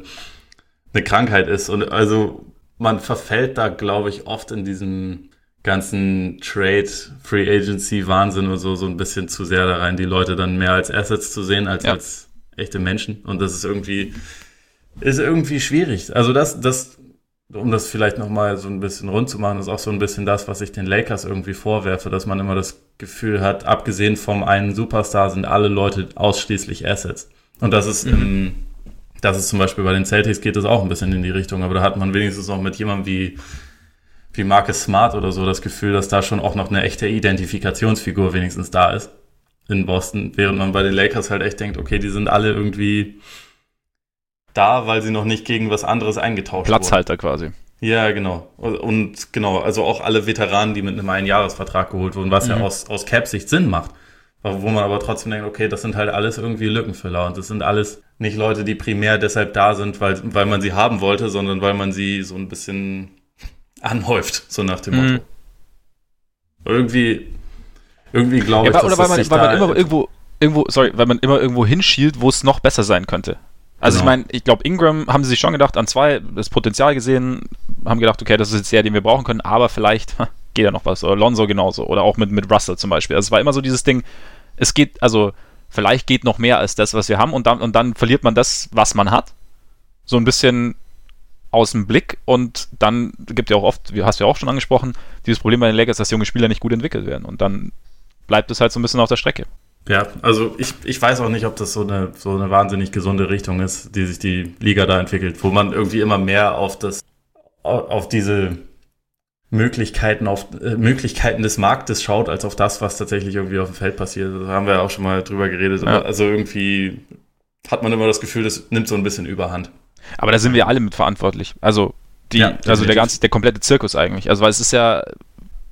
eine Krankheit ist. Und also man verfällt da, glaube ich, oft in diesem ganzen Trade, Free Agency Wahnsinn und so, so ein bisschen zu sehr da rein, die Leute dann mehr als Assets zu sehen, als ja. als echte Menschen. Und das ist irgendwie, ist irgendwie schwierig. Also das, das, um das vielleicht nochmal so ein bisschen rund zu machen, ist auch so ein bisschen das, was ich den Lakers irgendwie vorwerfe, dass man immer das Gefühl hat, abgesehen vom einen Superstar sind alle Leute ausschließlich Assets. Und das ist mhm. das ist zum Beispiel bei den Celtics geht es auch ein bisschen in die Richtung, aber da hat man wenigstens auch mit jemandem wie, wie Marcus Smart oder so das Gefühl, dass da schon auch noch eine echte Identifikationsfigur wenigstens da ist in Boston, während man bei den Lakers halt echt denkt, okay, die sind alle irgendwie da, weil sie noch nicht gegen was anderes eingetauscht Platzhalter wurden. quasi. Ja, genau. Und genau, also auch alle Veteranen, die mit einem Einjahresvertrag geholt wurden, was mhm. ja aus, aus Cap-Sicht Sinn macht. Wo man aber trotzdem denkt, okay, das sind halt alles irgendwie Lückenfüller und das sind alles nicht Leute, die primär deshalb da sind, weil, weil man sie haben wollte, sondern weil man sie so ein bisschen anhäuft, so nach dem Motto. Mhm. Irgendwie, irgendwie glaube ja, ich, dass oder weil man, weil man immer irgendwo, irgendwo, sorry, weil man immer irgendwo hinschielt, wo es noch besser sein könnte. Also genau. ich meine, ich glaube, Ingram haben sie sich schon gedacht, an zwei das Potenzial gesehen, haben gedacht, okay, das ist jetzt der, den wir brauchen können, aber vielleicht geht da noch was. Oder Lonzo genauso. Oder auch mit, mit Russell zum Beispiel. Also es war immer so dieses Ding, es geht, also vielleicht geht noch mehr als das, was wir haben und dann, und dann verliert man das, was man hat. So ein bisschen aus dem Blick und dann gibt ja auch oft, wie hast du ja auch schon angesprochen, dieses Problem bei den Lakers, dass junge Spieler nicht gut entwickelt werden und dann bleibt es halt so ein bisschen auf der Strecke. Ja, also ich, ich weiß auch nicht, ob das so eine, so eine wahnsinnig gesunde Richtung ist, die sich die Liga da entwickelt, wo man irgendwie immer mehr auf das, auf diese Möglichkeiten auf äh, Möglichkeiten des Marktes schaut, als auf das, was tatsächlich irgendwie auf dem Feld passiert. Da haben wir auch schon mal drüber geredet. Ja. Also irgendwie hat man immer das Gefühl, das nimmt so ein bisschen Überhand. Aber da sind wir alle mit verantwortlich. Also die, ja, also der ganze, der komplette Zirkus eigentlich. Also weil es ist ja,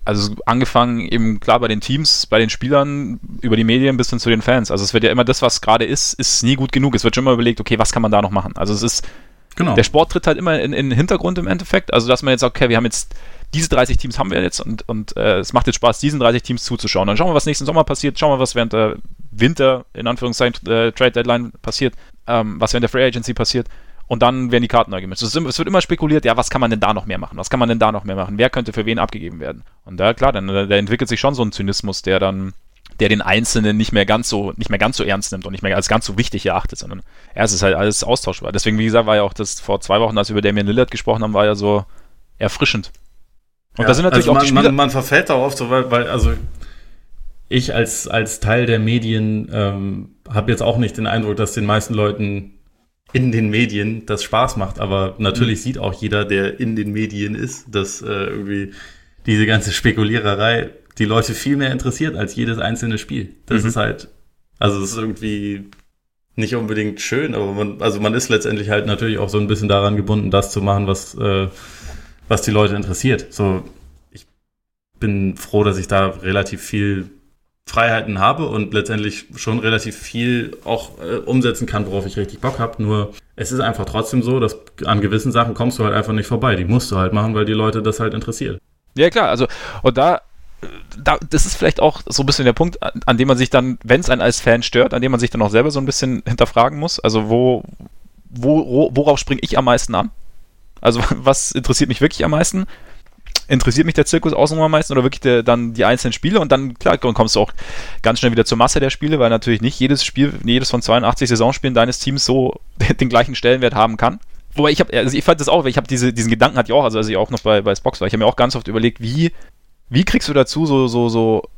also angefangen eben klar bei den Teams, bei den Spielern, über die Medien bis hin zu den Fans. Also es wird ja immer das, was gerade ist, ist nie gut genug. Es wird schon immer überlegt, okay, was kann man da noch machen? Also es ist, genau. der Sport tritt halt immer in, in den Hintergrund im Endeffekt. Also dass man jetzt sagt, okay, wir haben jetzt diese 30 Teams haben wir jetzt und, und äh, es macht jetzt Spaß, diesen 30 Teams zuzuschauen. Dann schauen wir, was nächsten Sommer passiert, schauen wir, was während der Winter, in Anführungszeichen, äh, Trade Deadline passiert, ähm, was während der Free Agency passiert. Und dann werden die Karten neu gemischt. Es, wird immer spekuliert, ja, was kann man denn da noch mehr machen? Was kann man denn da noch mehr machen? Wer könnte für wen abgegeben werden? Und da, klar, dann da entwickelt sich schon so ein Zynismus, der dann, der den Einzelnen nicht mehr ganz so, nicht mehr ganz so ernst nimmt und nicht mehr als ganz so wichtig erachtet, sondern er ist halt alles austauschbar. Deswegen, wie gesagt, war ja auch das vor zwei Wochen, als wir über Damian Lillard gesprochen haben, war ja so erfrischend. Und ja, da sind natürlich also auch man, die Spieler. Man, man verfällt da oft so, weil, weil, also ich als, als Teil der Medien ähm, habe jetzt auch nicht den Eindruck, dass den meisten Leuten in den Medien das Spaß macht. Aber natürlich mhm. sieht auch jeder, der in den Medien ist, dass äh, irgendwie diese ganze Spekuliererei die Leute viel mehr interessiert als jedes einzelne Spiel. Das mhm. ist halt, also es ist irgendwie nicht unbedingt schön, aber man, also man ist letztendlich halt natürlich auch so ein bisschen daran gebunden, das zu machen, was, äh, was die Leute interessiert. So, ich bin froh, dass ich da relativ viel Freiheiten habe und letztendlich schon relativ viel auch äh, umsetzen kann, worauf ich richtig Bock habe. Nur es ist einfach trotzdem so, dass an gewissen Sachen kommst du halt einfach nicht vorbei. Die musst du halt machen, weil die Leute das halt interessiert. Ja, klar, also und da da, das ist vielleicht auch so ein bisschen der Punkt, an, an dem man sich dann, wenn es einen als Fan stört, an dem man sich dann auch selber so ein bisschen hinterfragen muss. Also wo, wo worauf springe ich am meisten an? Also was interessiert mich wirklich am meisten? Interessiert mich der Zirkus außen am meisten oder wirklich der, dann die einzelnen Spiele? Und dann, klar, dann kommst du auch ganz schnell wieder zur Masse der Spiele, weil natürlich nicht jedes Spiel, jedes von 82 Saisonspielen deines Teams so den gleichen Stellenwert haben kann. Wobei ich habe, also ich fand das auch, weil ich habe diese, diesen Gedanken hatte ich auch, also als ich auch noch bei, bei Spox war, ich habe mir auch ganz oft überlegt, wie wie kriegst du dazu, so, so, so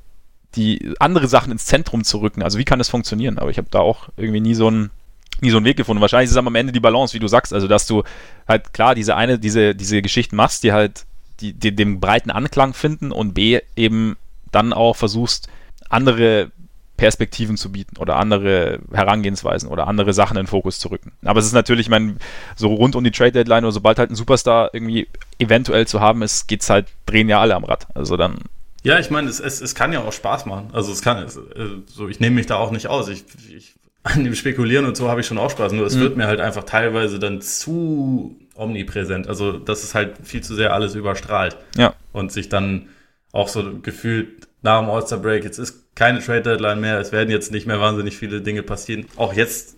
die andere Sachen ins Zentrum zu rücken? Also wie kann das funktionieren? Aber ich habe da auch irgendwie nie so einen nie so einen Weg gefunden. Wahrscheinlich ist es am Ende die Balance, wie du sagst, also dass du halt klar diese eine, diese, diese Geschichten machst, die halt die, die den breiten Anklang finden und B eben dann auch versuchst, andere Perspektiven zu bieten oder andere Herangehensweisen oder andere Sachen in den Fokus zu rücken. Aber es ist natürlich, ich meine, so rund um die Trade Deadline oder sobald halt ein Superstar irgendwie eventuell zu haben ist, geht's halt, drehen ja alle am Rad. Also dann. Ja, ich meine, es, es, es kann ja auch Spaß machen. Also es kann, es, äh, so ich nehme mich da auch nicht aus. Ich, ich an dem Spekulieren und so habe ich schon auch Spaß. Nur es mhm. wird mir halt einfach teilweise dann zu omnipräsent. Also das ist halt viel zu sehr alles überstrahlt. Ja. Und sich dann auch so gefühlt nach dem All-Star Break, jetzt ist keine Trade Deadline mehr, es werden jetzt nicht mehr wahnsinnig viele Dinge passieren. Auch jetzt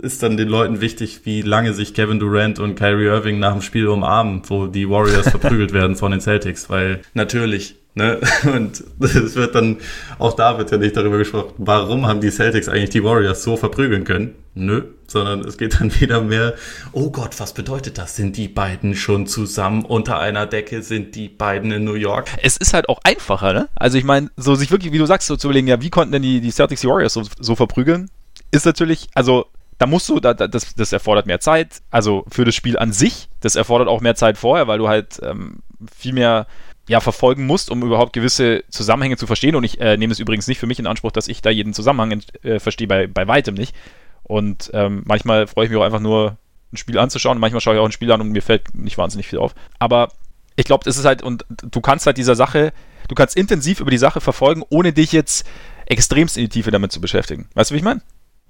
ist dann den Leuten wichtig, wie lange sich Kevin Durant und Kyrie Irving nach dem Spiel umarmen, wo die Warriors verprügelt werden von den Celtics, weil natürlich Ne? Und es wird dann, auch da wird ja nicht darüber gesprochen, warum haben die Celtics eigentlich die Warriors so verprügeln können? Nö, sondern es geht dann wieder mehr, oh Gott, was bedeutet das? Sind die beiden schon zusammen unter einer Decke? Sind die beiden in New York? Es ist halt auch einfacher, ne? Also ich meine, so sich wirklich, wie du sagst, so zu überlegen, ja, wie konnten denn die, die Celtics die Warriors so, so verprügeln? Ist natürlich, also da musst du, da, das, das erfordert mehr Zeit, also für das Spiel an sich, das erfordert auch mehr Zeit vorher, weil du halt ähm, viel mehr ja, verfolgen musst, um überhaupt gewisse Zusammenhänge zu verstehen. Und ich äh, nehme es übrigens nicht für mich in Anspruch, dass ich da jeden Zusammenhang äh, verstehe, bei, bei weitem nicht. Und ähm, manchmal freue ich mich auch einfach nur, ein Spiel anzuschauen. Manchmal schaue ich auch ein Spiel an und mir fällt nicht wahnsinnig viel auf. Aber ich glaube, das ist halt, und du kannst halt dieser Sache, du kannst intensiv über die Sache verfolgen, ohne dich jetzt extremst in die Tiefe damit zu beschäftigen. Weißt du, wie ich meine?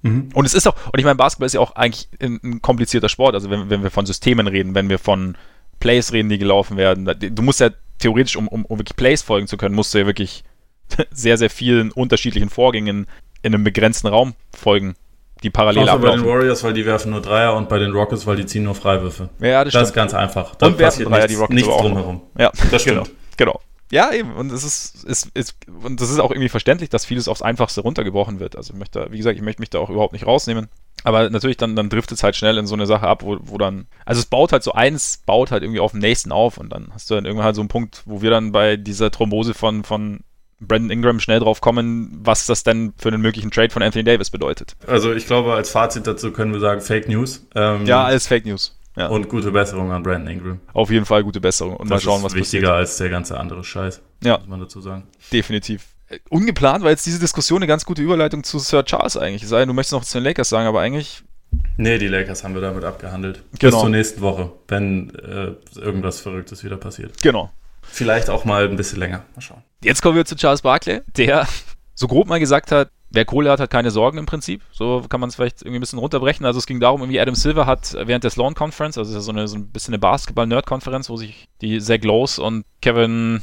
Mhm. Und es ist auch, und ich meine, Basketball ist ja auch eigentlich ein, ein komplizierter Sport. Also wenn, wenn wir von Systemen reden, wenn wir von Plays reden, die gelaufen werden, du musst ja theoretisch, um, um, um wirklich Plays folgen zu können, musst du ja wirklich sehr, sehr vielen unterschiedlichen Vorgängen in einem begrenzten Raum folgen, die parallel Außer ablaufen. bei den Warriors, weil die werfen nur Dreier und bei den Rockets, weil die ziehen nur Freiwürfe. Ja, das, das ist ganz einfach. Da und werfen Dreier, nichts, die Rockets nichts drumherum. Ja, das stimmt. Genau. genau. Ja, eben. Und es ist, ist, ist, und das ist auch irgendwie verständlich, dass vieles aufs Einfachste runtergebrochen wird. Also ich möchte, wie gesagt, ich möchte mich da auch überhaupt nicht rausnehmen. Aber natürlich dann, dann driftet es halt schnell in so eine Sache ab, wo, wo dann, also es baut halt so eins, baut halt irgendwie auf dem nächsten auf und dann hast du dann irgendwann halt so einen Punkt, wo wir dann bei dieser Thrombose von, von Brandon Ingram schnell drauf kommen, was das denn für einen möglichen Trade von Anthony Davis bedeutet. Also ich glaube, als Fazit dazu können wir sagen, Fake News. Ähm, ja, alles Fake News. Ja. Und gute Besserung an Brandon Ingram. Auf jeden Fall gute Besserung. Und das mal schauen, was passiert. ist wichtiger als der ganze andere Scheiß. Ja. Muss man dazu sagen. Definitiv. Äh, ungeplant war jetzt diese Diskussion eine ganz gute Überleitung zu Sir Charles eigentlich. sei du möchtest noch zu den Lakers sagen, aber eigentlich. Nee, die Lakers haben wir damit abgehandelt. Genau. Bis zur nächsten Woche, wenn äh, irgendwas Verrücktes wieder passiert. Genau. Vielleicht auch mal ein bisschen länger. Mal schauen. Jetzt kommen wir zu Charles Barkley, der so grob mal gesagt hat, Wer Kohle hat, hat keine Sorgen im Prinzip. So kann man es vielleicht irgendwie ein bisschen runterbrechen. Also es ging darum, irgendwie Adam Silver hat während der Sloan Conference, also so eine so ein bisschen eine Basketball-Nerd-Konferenz, wo sich die Zach Lowe's und Kevin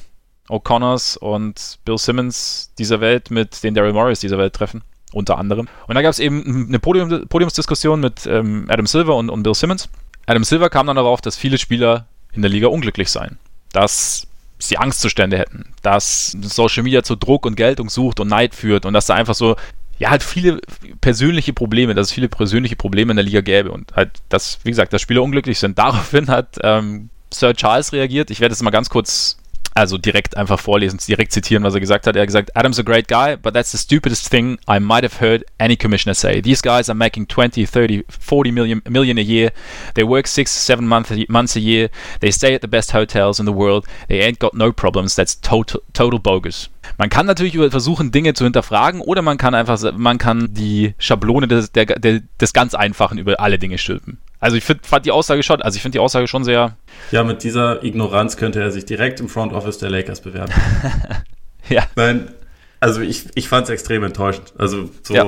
O'Connors und Bill Simmons dieser Welt mit den Daryl Morris dieser Welt treffen. Unter anderem. Und da gab es eben eine Podium, Podiumsdiskussion mit ähm, Adam Silver und, und Bill Simmons. Adam Silver kam dann darauf, dass viele Spieler in der Liga unglücklich seien. Dass sie Angstzustände hätten, dass Social Media zu Druck und Geltung sucht und Neid führt und dass da einfach so, ja, halt viele persönliche Probleme, dass es viele persönliche Probleme in der Liga gäbe und halt, dass, wie gesagt, dass Spieler unglücklich sind. Daraufhin hat ähm, Sir Charles reagiert. Ich werde jetzt mal ganz kurz Also direkt einfach vorlesen, direkt zitieren, was er gesagt hat. Er hat gesagt, Adam's a great guy, but that's the stupidest thing I might have heard any commissioner say. These guys are making 20, 30, 40 million, million a year. They work six, seven month, months a year. They stay at the best hotels in the world. They ain't got no problems. That's total, total bogus. Man kann natürlich versuchen, Dinge zu hinterfragen oder man kann einfach, man kann die Schablone des, der, des ganz Einfachen über alle Dinge stülpen. Also ich find, fand die Aussage schon, also ich finde die Aussage schon sehr. Ja, mit dieser Ignoranz könnte er sich direkt im Front Office der Lakers bewerben. ja. Nein, also ich, ich fand es extrem enttäuschend. Also so ja.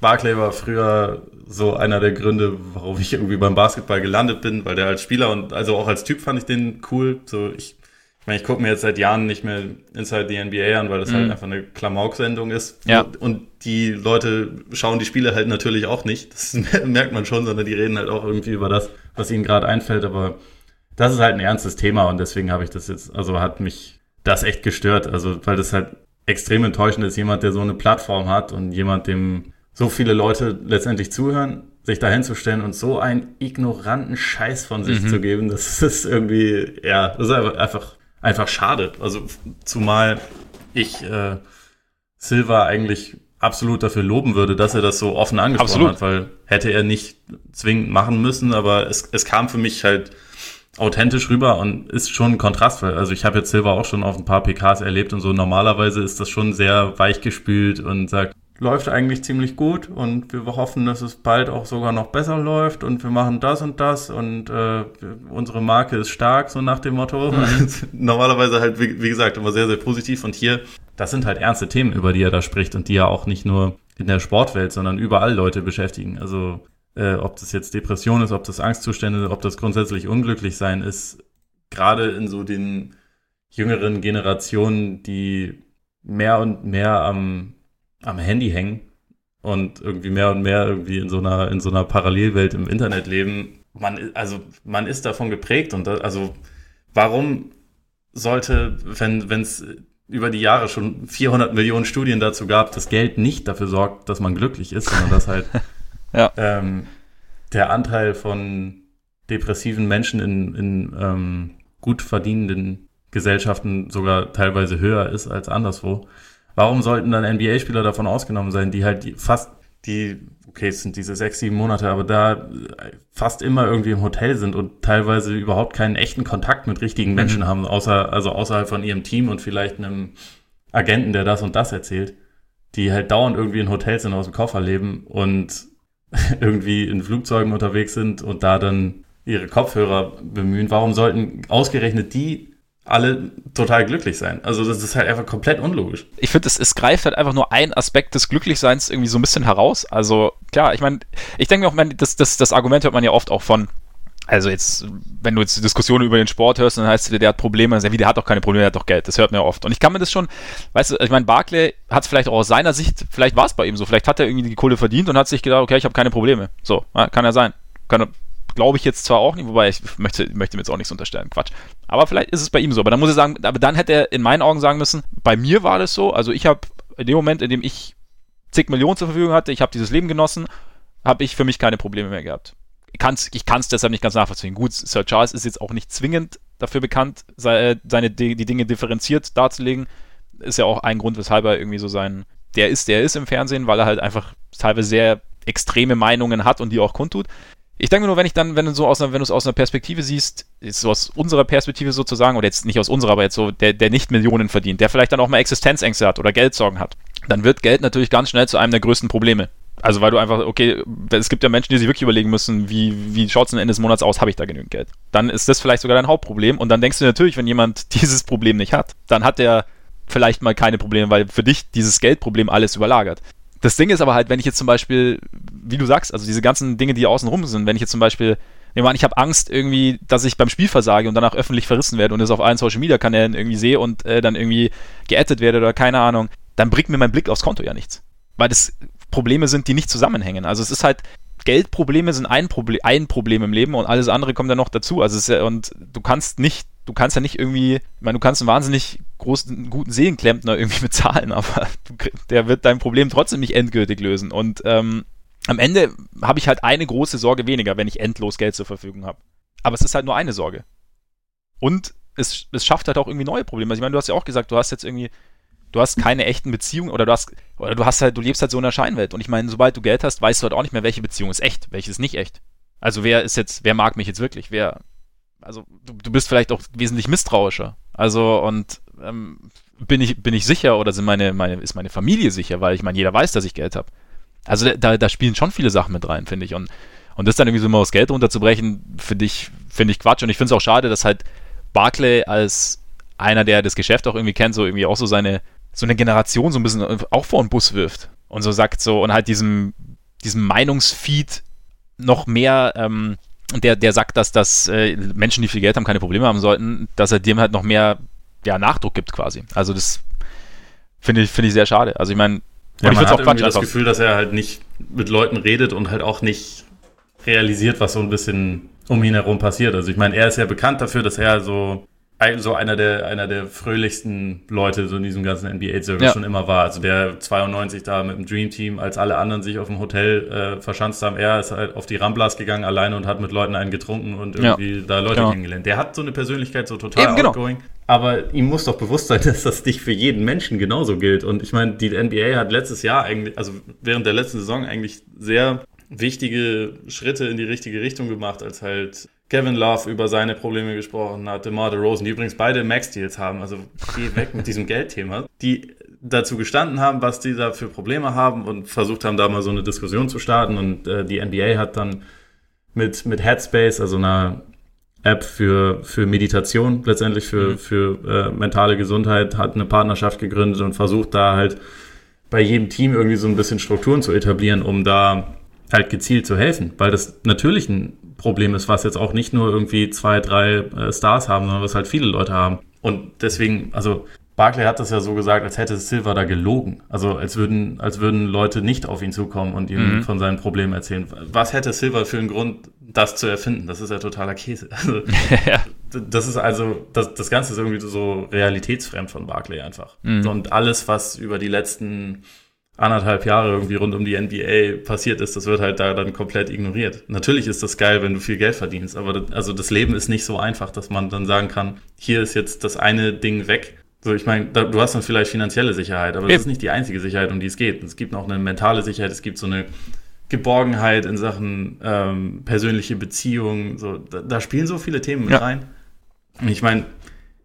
Barclay war früher so einer der Gründe, warum ich irgendwie beim Basketball gelandet bin, weil der als Spieler und also auch als Typ fand ich den cool. So ich ich meine, ich gucke mir jetzt seit Jahren nicht mehr Inside the NBA an, weil das halt mhm. halt einfach eine Klamauk-Sendung ist. Ja. Und die Leute schauen die Spiele halt natürlich auch nicht. Das merkt man schon, sondern die reden halt auch irgendwie über das, was ihnen gerade einfällt. Aber das ist halt ein ernstes Thema und deswegen habe ich das jetzt, also hat mich das echt gestört. Also, weil das halt extrem enttäuschend ist, jemand, der so eine Plattform hat und jemand, dem so viele Leute letztendlich zuhören, sich da hinzustellen und so einen ignoranten Scheiß von sich mhm. zu geben, das ist irgendwie, ja, das ist einfach einfach schade. Also zumal ich äh, Silva eigentlich absolut dafür loben würde, dass er das so offen angesprochen absolut. hat, weil hätte er nicht zwingend machen müssen, aber es, es kam für mich halt authentisch rüber und ist schon ein Kontrast, weil also ich habe jetzt Silva auch schon auf ein paar PKs erlebt und so normalerweise ist das schon sehr weichgespült und sagt, läuft eigentlich ziemlich gut und wir hoffen, dass es bald auch sogar noch besser läuft und wir machen das und das und äh, unsere Marke ist stark, so nach dem Motto. Mhm. Normalerweise halt, wie, wie, gesagt, immer sehr, sehr positiv und hier, das sind halt ernste Themen, über die er da spricht und die ja auch nicht nur in der Sportwelt, sondern überall Leute beschäftigen. Also äh, ob das jetzt Depression ist, ob das Angstzustände, ob das grundsätzlich unglücklich sein ist, gerade in so den jüngeren Generationen, die mehr und mehr am am Handy hängen und irgendwie mehr und mehr irgendwie in so einer, in so einer Parallelwelt im Internet leben. Man, also, man ist davon geprägt und da, also, warum sollte, wenn, wenn es über die Jahre schon 400 Millionen Studien dazu gab, dass Geld nicht dafür sorgt, dass man glücklich ist, sondern dass halt ja. ähm, der Anteil von depressiven Menschen in, in ähm, gut verdienenden Gesellschaften sogar teilweise höher ist als anderswo. Warum sollten dann NBA-Spieler davon ausgenommen sein, die halt die fast die, okay, es sind diese sechs, sieben Monate, aber da fast immer irgendwie im Hotel sind und teilweise überhaupt keinen echten Kontakt mit richtigen mhm. Menschen mhm. haben, außer, also außerhalb von ihrem Team und vielleicht einem Agenten, der das und das erzählt, die halt dauernd irgendwie in Hotels sind, aus dem Koffer leben und irgendwie in Flugzeugen unterwegs sind und da dann ihre Kopfhörer bemühen. Warum sollten ausgerechnet die alle total glücklich sein. Also das ist halt einfach komplett unlogisch. Ich finde, es, es greift halt einfach nur ein Aspekt des Glücklichseins irgendwie so ein bisschen heraus. Also klar, ich meine, ich denke mir auch, das, das, das Argument hört man ja oft auch von, also jetzt, wenn du jetzt Diskussionen über den Sport hörst, dann heißt es, der hat Probleme, dann du, der hat doch keine Probleme, der hat doch Geld. Das hört man ja oft. Und ich kann mir das schon, weißt du, ich meine, Barclay hat es vielleicht auch aus seiner Sicht, vielleicht war es bei ihm so, vielleicht hat er irgendwie die Kohle verdient und hat sich gedacht, okay, ich habe keine Probleme. So, kann ja sein. Kann, Glaube ich jetzt zwar auch nicht, wobei ich möchte, möchte mir jetzt auch nichts unterstellen. Quatsch. Aber vielleicht ist es bei ihm so. Aber dann muss ich sagen, aber dann hätte er in meinen Augen sagen müssen, bei mir war das so. Also ich habe in dem Moment, in dem ich zig Millionen zur Verfügung hatte, ich habe dieses Leben genossen, habe ich für mich keine Probleme mehr gehabt. Ich kann es ich kann's deshalb nicht ganz nachvollziehen. Gut, Sir Charles ist jetzt auch nicht zwingend dafür bekannt, seine, die Dinge differenziert darzulegen. Ist ja auch ein Grund, weshalb er irgendwie so sein, der ist, der ist im Fernsehen, weil er halt einfach teilweise sehr extreme Meinungen hat und die auch kundtut. Ich denke nur, wenn ich dann, wenn du so aus einer, wenn du es aus einer Perspektive siehst, jetzt so aus unserer Perspektive sozusagen, oder jetzt nicht aus unserer, aber jetzt so, der, der nicht Millionen verdient, der vielleicht dann auch mal Existenzängste hat oder Geldsorgen hat, dann wird Geld natürlich ganz schnell zu einem der größten Probleme. Also weil du einfach, okay, es gibt ja Menschen, die sich wirklich überlegen müssen, wie, wie schaut es am Ende des Monats aus, habe ich da genügend Geld? Dann ist das vielleicht sogar dein Hauptproblem und dann denkst du natürlich, wenn jemand dieses Problem nicht hat, dann hat er vielleicht mal keine Probleme, weil für dich dieses Geldproblem alles überlagert. Das Ding ist aber halt, wenn ich jetzt zum Beispiel, wie du sagst, also diese ganzen Dinge, die außen rum sind, wenn ich jetzt zum Beispiel, nehmen wir an, ich habe Angst irgendwie, dass ich beim Spiel versage und danach öffentlich verrissen werde und es auf allen Social Media Kanälen irgendwie sehe und äh, dann irgendwie geaddet werde oder keine Ahnung, dann bringt mir mein Blick aufs Konto ja nichts. Weil das Probleme sind, die nicht zusammenhängen. Also es ist halt, Geldprobleme sind ein, Proble ein Problem im Leben und alles andere kommt dann noch dazu. Also ja, und du kannst nicht du kannst ja nicht irgendwie, ich meine, du kannst einen wahnsinnig großen, guten Seelenklempner irgendwie bezahlen, aber du, der wird dein Problem trotzdem nicht endgültig lösen. Und ähm, am Ende habe ich halt eine große Sorge weniger, wenn ich endlos Geld zur Verfügung habe. Aber es ist halt nur eine Sorge. Und es, es schafft halt auch irgendwie neue Probleme. Also ich meine, du hast ja auch gesagt, du hast jetzt irgendwie, du hast keine echten Beziehungen oder du hast, oder du hast halt, du lebst halt so in der Scheinwelt. Und ich meine, sobald du Geld hast, weißt du halt auch nicht mehr, welche Beziehung ist echt, welche ist nicht echt. Also wer ist jetzt, wer mag mich jetzt wirklich? Wer, also du, du bist vielleicht auch wesentlich misstrauischer. Also und ähm, bin ich, bin ich sicher oder sind meine, meine, ist meine Familie sicher, weil ich meine, jeder weiß, dass ich Geld habe. Also da, da spielen schon viele Sachen mit rein, finde ich. Und, und das dann irgendwie so mal aus Geld runterzubrechen, finde ich, finde ich Quatsch. Und ich finde es auch schade, dass halt Barclay als einer, der das Geschäft auch irgendwie kennt, so irgendwie auch so seine, so eine Generation so ein bisschen auch vor den Bus wirft. Und so sagt so, und halt diesem, diesem Meinungsfeed noch mehr, ähm, der, der sagt, dass, dass äh, Menschen, die viel Geld haben, keine Probleme haben sollten, dass er dem halt noch mehr ja, Nachdruck gibt quasi. Also das finde ich, finde ich sehr schade. Also ich meine, ja, ich man hat auch irgendwie das Gefühl, dass er halt nicht mit Leuten redet und halt auch nicht realisiert, was so ein bisschen um ihn herum passiert. Also ich meine, er ist ja bekannt dafür, dass er so so einer der, einer der fröhlichsten Leute so in diesem ganzen NBA-Service ja. schon immer war. Also der 92 da mit dem Dream Team, als alle anderen sich auf dem Hotel äh, verschanzt haben, er ist halt auf die Ramblas gegangen alleine und hat mit Leuten einen getrunken und irgendwie ja. da Leute genau. kennengelernt. Der hat so eine Persönlichkeit, so total Eben, genau. outgoing. Genau. Aber ihm muss doch bewusst sein, dass das nicht für jeden Menschen genauso gilt. Und ich meine, die NBA hat letztes Jahr eigentlich, also während der letzten Saison eigentlich sehr wichtige Schritte in die richtige Richtung gemacht, als halt Kevin Love über seine Probleme gesprochen hat, DeMar DeRozan, die übrigens beide Max-Deals haben, also geh weg mit diesem Geldthema, die dazu gestanden haben, was die da für Probleme haben und versucht haben, da mal so eine Diskussion zu starten und äh, die NBA hat dann mit, mit Headspace, also einer App für, für Meditation, letztendlich für, mhm. für äh, mentale Gesundheit, hat eine Partnerschaft gegründet und versucht da halt bei jedem Team irgendwie so ein bisschen Strukturen zu etablieren, um da halt gezielt zu helfen, weil das natürlich ein Problem ist, was jetzt auch nicht nur irgendwie zwei, drei äh, Stars haben, sondern was halt viele Leute haben. Und deswegen, also Barclay hat das ja so gesagt, als hätte Silva da gelogen. Also als würden, als würden Leute nicht auf ihn zukommen und ihm mhm. von seinen Problemen erzählen. Was hätte Silva für einen Grund, das zu erfinden? Das ist ja totaler Käse. Also, ja. Das ist also, das, das Ganze ist irgendwie so realitätsfremd von Barclay einfach. Mhm. Und alles, was über die letzten anderthalb Jahre irgendwie rund um die NBA passiert ist, das wird halt da dann komplett ignoriert. Natürlich ist das geil, wenn du viel Geld verdienst, aber das, also das Leben ist nicht so einfach, dass man dann sagen kann, hier ist jetzt das eine Ding weg. So, ich meine, du hast dann vielleicht finanzielle Sicherheit, aber das ist nicht die einzige Sicherheit, um die es geht. Es gibt noch eine mentale Sicherheit, es gibt so eine Geborgenheit in Sachen ähm, persönliche Beziehungen. So, da, da spielen so viele Themen mit ja. rein. Ich meine,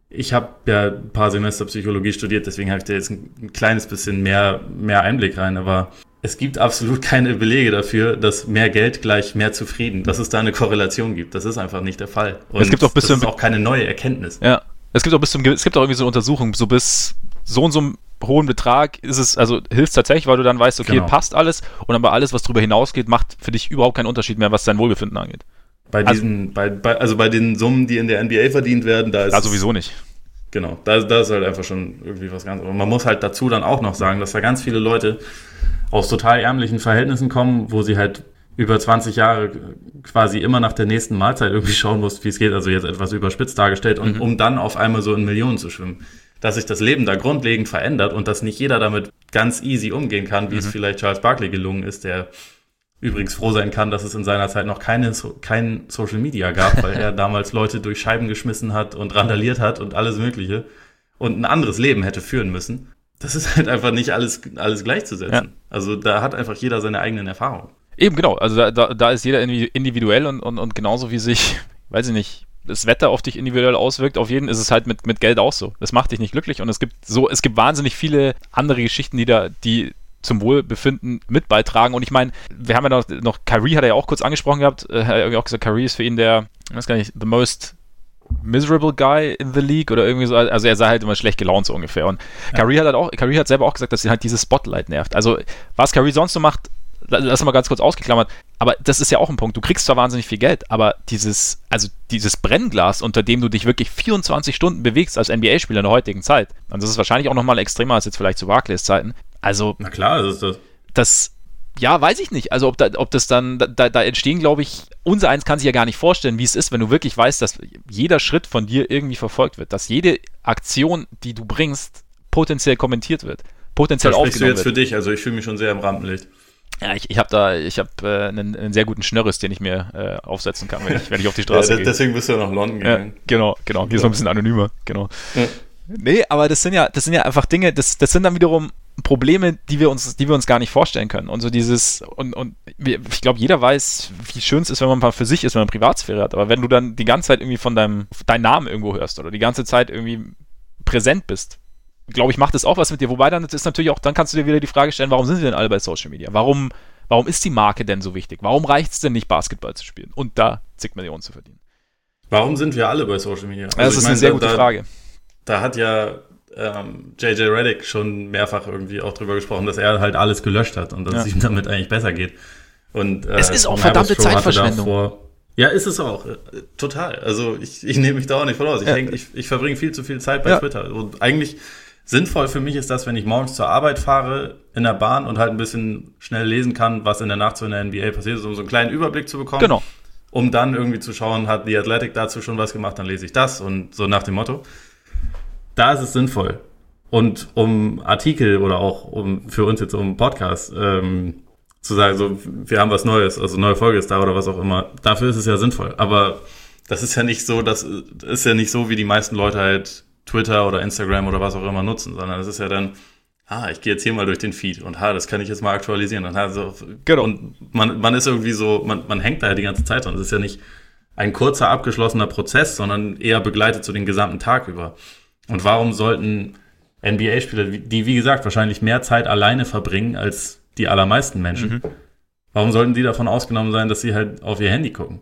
ich habe ja ein paar Semester Psychologie studiert, deswegen habe ich da jetzt ein, ein, kleines bisschen mehr, mehr Einblick rein, aber es gibt absolut keine Belege dafür, dass mehr Geld gleich mehr zufrieden, dass es da eine Korrelation gibt. Das ist einfach nicht der Fall. Und es gibt auch bis das ist auch keine neue Erkenntnis. Ja. Es gibt auch bis zum, es gibt auch irgendwie so eine Untersuchung, so bis so und so einem hohen Betrag ist es, also hilft tatsächlich, weil du dann weißt, okay, genau. passt alles und aber alles, was darüber hinausgeht, macht für dich überhaupt keinen Unterschied mehr, was dein Wohlbefinden angeht. Bei also diesen, also, bei, bei, also bei den Summen, die in der NBA verdient werden, da ist. Da sowieso nicht. Genau, da, da ist halt einfach schon irgendwie was ganz. Und man muss halt dazu dann auch noch sagen, dass da ganz viele Leute aus total ärmlichen Verhältnissen kommen, wo sie halt über 20 Jahre quasi immer nach der nächsten Mahlzeit irgendwie schauen muss, wie es geht, also jetzt etwas überspitzt dargestellt, und mhm. um dann auf einmal so in Millionen zu schwimmen. Dass sich das Leben da grundlegend verändert und dass nicht jeder damit ganz easy umgehen kann, wie mhm. es vielleicht Charles Barkley gelungen ist, der übrigens froh sein kann, dass es in seiner Zeit noch keine, kein Social Media gab, weil er damals Leute durch Scheiben geschmissen hat und randaliert hat und alles Mögliche und ein anderes Leben hätte führen müssen. Das ist halt einfach nicht alles, alles gleichzusetzen. Ja. Also da hat einfach jeder seine eigenen Erfahrungen. Eben, genau. Also da, da, da ist jeder individuell und, und, und genauso wie sich, weiß ich nicht, das Wetter auf dich individuell auswirkt, auf jeden ist es halt mit, mit Geld auch so. Das macht dich nicht glücklich und es gibt so, es gibt wahnsinnig viele andere Geschichten, die da, die zum Wohlbefinden mit beitragen. Und ich meine, wir haben ja noch, noch Kyrie hat er ja auch kurz angesprochen gehabt, äh, hat er auch gesagt, Kyrie ist für ihn der, ich weiß gar nicht, the most miserable guy in the league oder irgendwie so. Also er sei halt immer schlecht gelaunt so ungefähr. Und ja. Kyrie hat halt auch, Kyrie hat selber auch gesagt, dass ihn halt dieses Spotlight nervt. Also was Kyrie sonst so macht, lass mal ganz kurz ausgeklammert, aber das ist ja auch ein Punkt. Du kriegst zwar wahnsinnig viel Geld, aber dieses, also dieses Brennglas, unter dem du dich wirklich 24 Stunden bewegst als NBA-Spieler in der heutigen Zeit, und das ist wahrscheinlich auch nochmal extremer als jetzt vielleicht zu Barclays Zeiten, also. Na klar, das ist das. Das, ja, weiß ich nicht. Also ob, da, ob das dann, da, da entstehen, glaube ich, unser eins kann sich ja gar nicht vorstellen, wie es ist, wenn du wirklich weißt, dass jeder Schritt von dir irgendwie verfolgt wird, dass jede Aktion, die du bringst, potenziell kommentiert wird, potenziell das aufgenommen du jetzt wird. für dich, also ich fühle mich schon sehr im Rampenlicht. Ja, ich, ich habe da, ich habe äh, einen, einen, sehr guten Schnörres, den ich mir äh, aufsetzen kann, wenn ich, wenn ich auf die Straße ja, gehe. Deswegen bist du ja nach London gegangen. Ja, genau, genau. Hier ja. so ein bisschen anonymer, genau. Ja. Nee, aber das sind ja, das sind ja einfach Dinge, das, das sind dann wiederum Probleme, die wir uns, die wir uns gar nicht vorstellen können. Und so dieses, und, und ich glaube, jeder weiß, wie schön es ist, wenn man mal für sich ist, wenn man Privatsphäre hat. Aber wenn du dann die ganze Zeit irgendwie von deinem, deinen Namen irgendwo hörst oder die ganze Zeit irgendwie präsent bist, glaube ich, macht das auch was mit dir. Wobei dann ist natürlich auch, dann kannst du dir wieder die Frage stellen, warum sind sie denn alle bei Social Media? Warum, warum ist die Marke denn so wichtig? Warum reicht es denn nicht, Basketball zu spielen und da zig Millionen zu verdienen? Warum sind wir alle bei Social Media? Also das ist meine, eine sehr gute da, Frage. Da hat ja ähm, JJ Reddick schon mehrfach irgendwie auch drüber gesprochen, dass er halt alles gelöscht hat und dass ja. es ihm damit eigentlich besser geht. Und, äh, es ist auch verdammte Zeitverschwendung. Davor, ja, ist es auch. Äh, total. Also ich, ich nehme mich da auch nicht von aus. Ich, ja. ich, ich verbringe viel zu viel Zeit bei ja. Twitter. Und eigentlich sinnvoll für mich ist das, wenn ich morgens zur Arbeit fahre in der Bahn und halt ein bisschen schnell lesen kann, was in der Nacht so in der NBA passiert ist, um so einen kleinen Überblick zu bekommen. Genau. Um dann irgendwie zu schauen, hat The Athletic dazu schon was gemacht, dann lese ich das und so nach dem Motto da ist es sinnvoll. Und um Artikel oder auch um für uns jetzt um Podcast ähm, zu sagen, so wir haben was Neues, also neue Folge ist da oder was auch immer, dafür ist es ja sinnvoll. Aber das ist ja nicht so, das ist ja nicht so, wie die meisten Leute halt Twitter oder Instagram oder was auch immer nutzen, sondern es ist ja dann, ah, ich gehe jetzt hier mal durch den Feed und ha, das kann ich jetzt mal aktualisieren. Und, ha, so, genau. und man, man ist irgendwie so, man, man hängt da ja die ganze Zeit dran. Es ist ja nicht ein kurzer, abgeschlossener Prozess, sondern eher begleitet so den gesamten Tag über. Und warum sollten NBA-Spieler, die wie gesagt wahrscheinlich mehr Zeit alleine verbringen als die allermeisten Menschen, mhm. warum sollten die davon ausgenommen sein, dass sie halt auf ihr Handy gucken?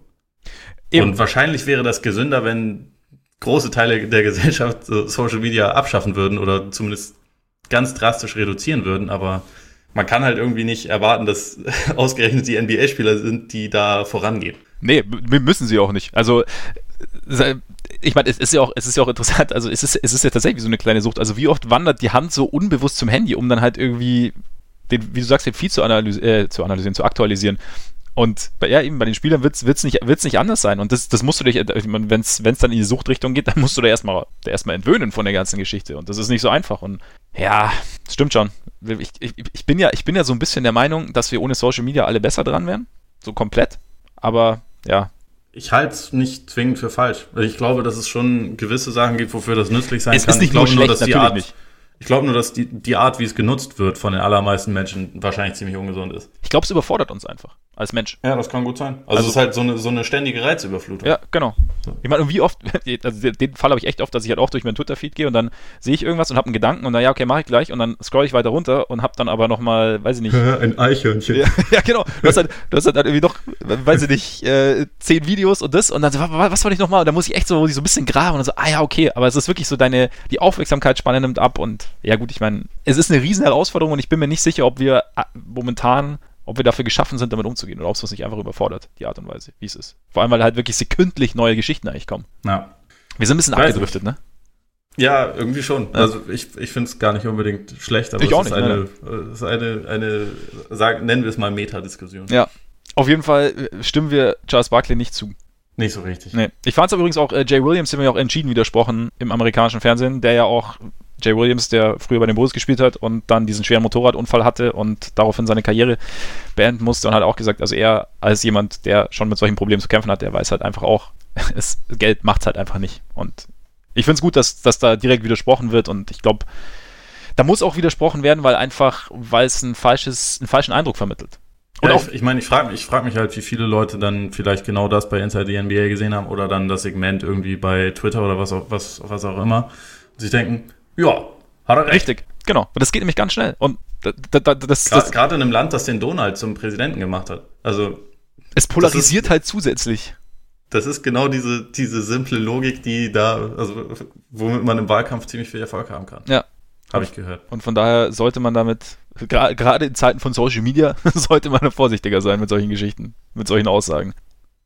Eben. Und wahrscheinlich wäre das gesünder, wenn große Teile der Gesellschaft Social Media abschaffen würden oder zumindest ganz drastisch reduzieren würden, aber man kann halt irgendwie nicht erwarten, dass ausgerechnet die NBA-Spieler sind, die da vorangehen. Nee, müssen sie auch nicht. Also ich meine, es ist ja auch, es ist ja auch interessant, also es ist, es ist ja tatsächlich so eine kleine Sucht. Also wie oft wandert die Hand so unbewusst zum Handy, um dann halt irgendwie den, wie du sagst, den Feed zu, analysi äh, zu analysieren, zu aktualisieren. Und bei, ja, eben bei den Spielern wird es nicht, wird's nicht anders sein. Und das, das musst du dich, wenn es dann in die Suchtrichtung geht, dann musst du da erstmal erstmal entwöhnen von der ganzen Geschichte. Und das ist nicht so einfach. Und ja, stimmt schon. Ich, ich, ich, bin ja, ich bin ja so ein bisschen der Meinung, dass wir ohne Social Media alle besser dran wären. So komplett. Aber ja, ich halte es nicht zwingend für falsch. Ich glaube, dass es schon gewisse Sachen gibt, wofür das nützlich sein es kann. Ist nicht ich glaube nur, dass die Art, nicht. Ich glaube nur, dass die, die Art, wie es genutzt wird von den allermeisten Menschen, wahrscheinlich ziemlich ungesund ist. Ich glaube, es überfordert uns einfach als Mensch. Ja, das kann gut sein. Also, also es ist halt so eine, so eine ständige Reizüberflutung. Ja, genau. Ich meine, wie oft, also den Fall habe ich echt oft, dass ich halt auch durch meinen Twitter-Feed gehe und dann sehe ich irgendwas und habe einen Gedanken und dann, ja, okay, mache ich gleich und dann scroll ich weiter runter und habe dann aber nochmal, weiß ich nicht. Ein Eichhörnchen. Ja, ja, genau. Du hast, halt, du hast halt irgendwie noch, weiß ich nicht, äh, zehn Videos und das und dann, was wollte ich nochmal? Und dann muss ich echt so, so ein bisschen graben und so, ah ja, okay, aber es ist wirklich so deine, die Aufmerksamkeitsspanne nimmt ab und ja gut, ich meine, es ist eine riesen Herausforderung und ich bin mir nicht sicher, ob wir äh, momentan, ob wir dafür geschaffen sind, damit umzugehen oder ob es uns nicht einfach überfordert, die Art und Weise, wie es ist. Vor allem, weil halt wirklich sekündlich neue Geschichten eigentlich kommen. Ja. Wir sind ein bisschen Weiß abgedriftet, nicht. ne? Ja, irgendwie schon. Ja. Also ich, ich finde es gar nicht unbedingt schlecht, aber ich es auch ist, nicht, eine, ne? ist eine, eine, sagen, nennen wir es mal Metadiskussion. Ja. Auf jeden Fall äh, stimmen wir Charles Barkley nicht zu. Nicht so richtig. Nee. Ich fand es übrigens auch, äh, Jay Williams, dem wir auch entschieden widersprochen im amerikanischen Fernsehen, der ja auch Jay Williams, der früher bei den Bulls gespielt hat und dann diesen schweren Motorradunfall hatte und daraufhin seine Karriere beenden musste und hat auch gesagt, also er als jemand, der schon mit solchen Problemen zu kämpfen hat, der weiß halt einfach auch, es, Geld macht es halt einfach nicht. Und ich finde es gut, dass, dass da direkt widersprochen wird und ich glaube, da muss auch widersprochen werden, weil einfach, weil es ein falsches, einen falschen Eindruck vermittelt. Und ja, auch, ich, ich meine, ich frage ich frag mich halt, wie viele Leute dann vielleicht genau das bei Inside the NBA gesehen haben oder dann das Segment irgendwie bei Twitter oder was auch, was, was auch immer. Und sich denken, ja, hat er recht. Richtig, genau. Und das geht nämlich ganz schnell. Und da, da, das, das gerade in einem Land, das den Donald zum Präsidenten gemacht hat. Also es polarisiert ist, halt zusätzlich. Das ist genau diese, diese simple Logik, die da, also womit man im Wahlkampf ziemlich viel Erfolg haben kann. Ja. Habe ich gehört. Und von daher sollte man damit, gerade in Zeiten von Social Media, sollte man vorsichtiger sein mit solchen Geschichten, mit solchen Aussagen.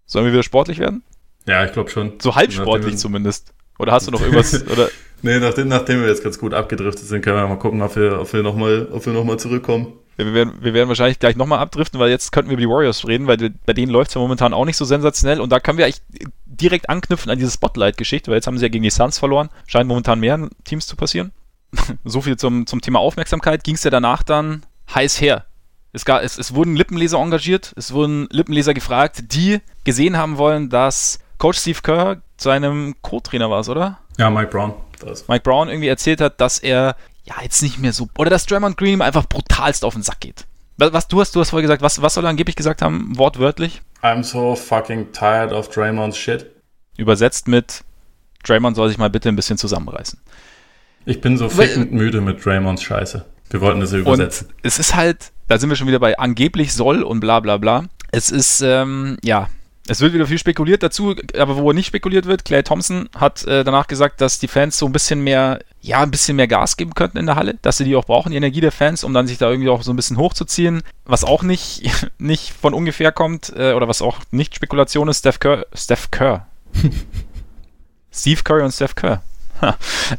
Sollen wir wieder sportlich werden? Ja, ich glaube schon. So halb sportlich zumindest. Oder hast du noch irgendwas? oder? Nee, nachdem, nachdem wir jetzt ganz gut abgedriftet sind, können wir mal gucken, ob wir, ob wir nochmal noch zurückkommen. Ja, wir, werden, wir werden wahrscheinlich gleich nochmal abdriften, weil jetzt könnten wir über die Warriors reden, weil bei denen läuft es ja momentan auch nicht so sensationell und da können wir eigentlich direkt anknüpfen an diese Spotlight-Geschichte, weil jetzt haben sie ja gegen die Suns verloren. Scheint momentan mehr Teams zu passieren. so viel zum, zum Thema Aufmerksamkeit. Ging es ja danach dann heiß her Es, gab, es, es wurden Lippenleser engagiert, es wurden Lippenleser gefragt, die gesehen haben wollen, dass Coach Steve Kerr seinem Co-Trainer war oder? Ja, Mike Brown. Das. Mike Brown irgendwie erzählt hat, dass er ja jetzt nicht mehr so oder dass Draymond Green ihm einfach brutalst auf den Sack geht. Was, was du hast, du hast vorher gesagt, was, was soll er angeblich gesagt haben, wortwörtlich? I'm so fucking tired of Draymond's shit. Übersetzt mit Draymond soll sich mal bitte ein bisschen zusammenreißen. Ich bin so fickend müde mit Draymonds Scheiße. Wir wollten das ja übersetzen. Und es ist halt, da sind wir schon wieder bei angeblich soll und bla bla bla. Es ist, ähm, ja, es wird wieder viel spekuliert dazu, aber wo nicht spekuliert wird, Clay Thompson hat äh, danach gesagt, dass die Fans so ein bisschen mehr, ja, ein bisschen mehr Gas geben könnten in der Halle, dass sie die auch brauchen, die Energie der Fans, um dann sich da irgendwie auch so ein bisschen hochzuziehen. Was auch nicht, nicht von ungefähr kommt, äh, oder was auch nicht Spekulation ist, Steph Kerr, Steph Kerr. Steve Curry und Steph Kerr.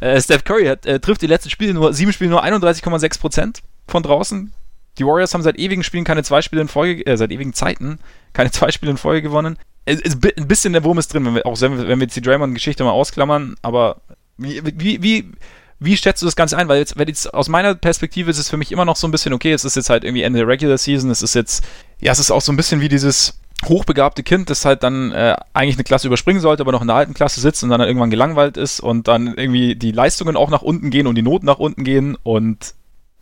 äh, Steph Curry hat, äh, trifft die letzten Spiele nur, sieben Spiele nur 31,6% von draußen. Die Warriors haben seit ewigen Spielen keine zwei Spiele in Folge, äh, seit ewigen Zeiten keine zwei Spiele in Folge gewonnen. Es, es, ein bisschen der Wurm ist drin, wenn wir, auch wenn wir, jetzt die Draymond-Geschichte mal ausklammern, aber wie, wie, wie, wie schätzt du das Ganze ein? Weil jetzt, wenn jetzt aus meiner Perspektive ist es für mich immer noch so ein bisschen, okay, es ist jetzt halt irgendwie Ende der Regular Season, es ist jetzt, ja, es ist auch so ein bisschen wie dieses hochbegabte Kind, das halt dann äh, eigentlich eine Klasse überspringen sollte, aber noch in der alten Klasse sitzt und dann, dann irgendwann gelangweilt ist und dann irgendwie die Leistungen auch nach unten gehen und die Noten nach unten gehen und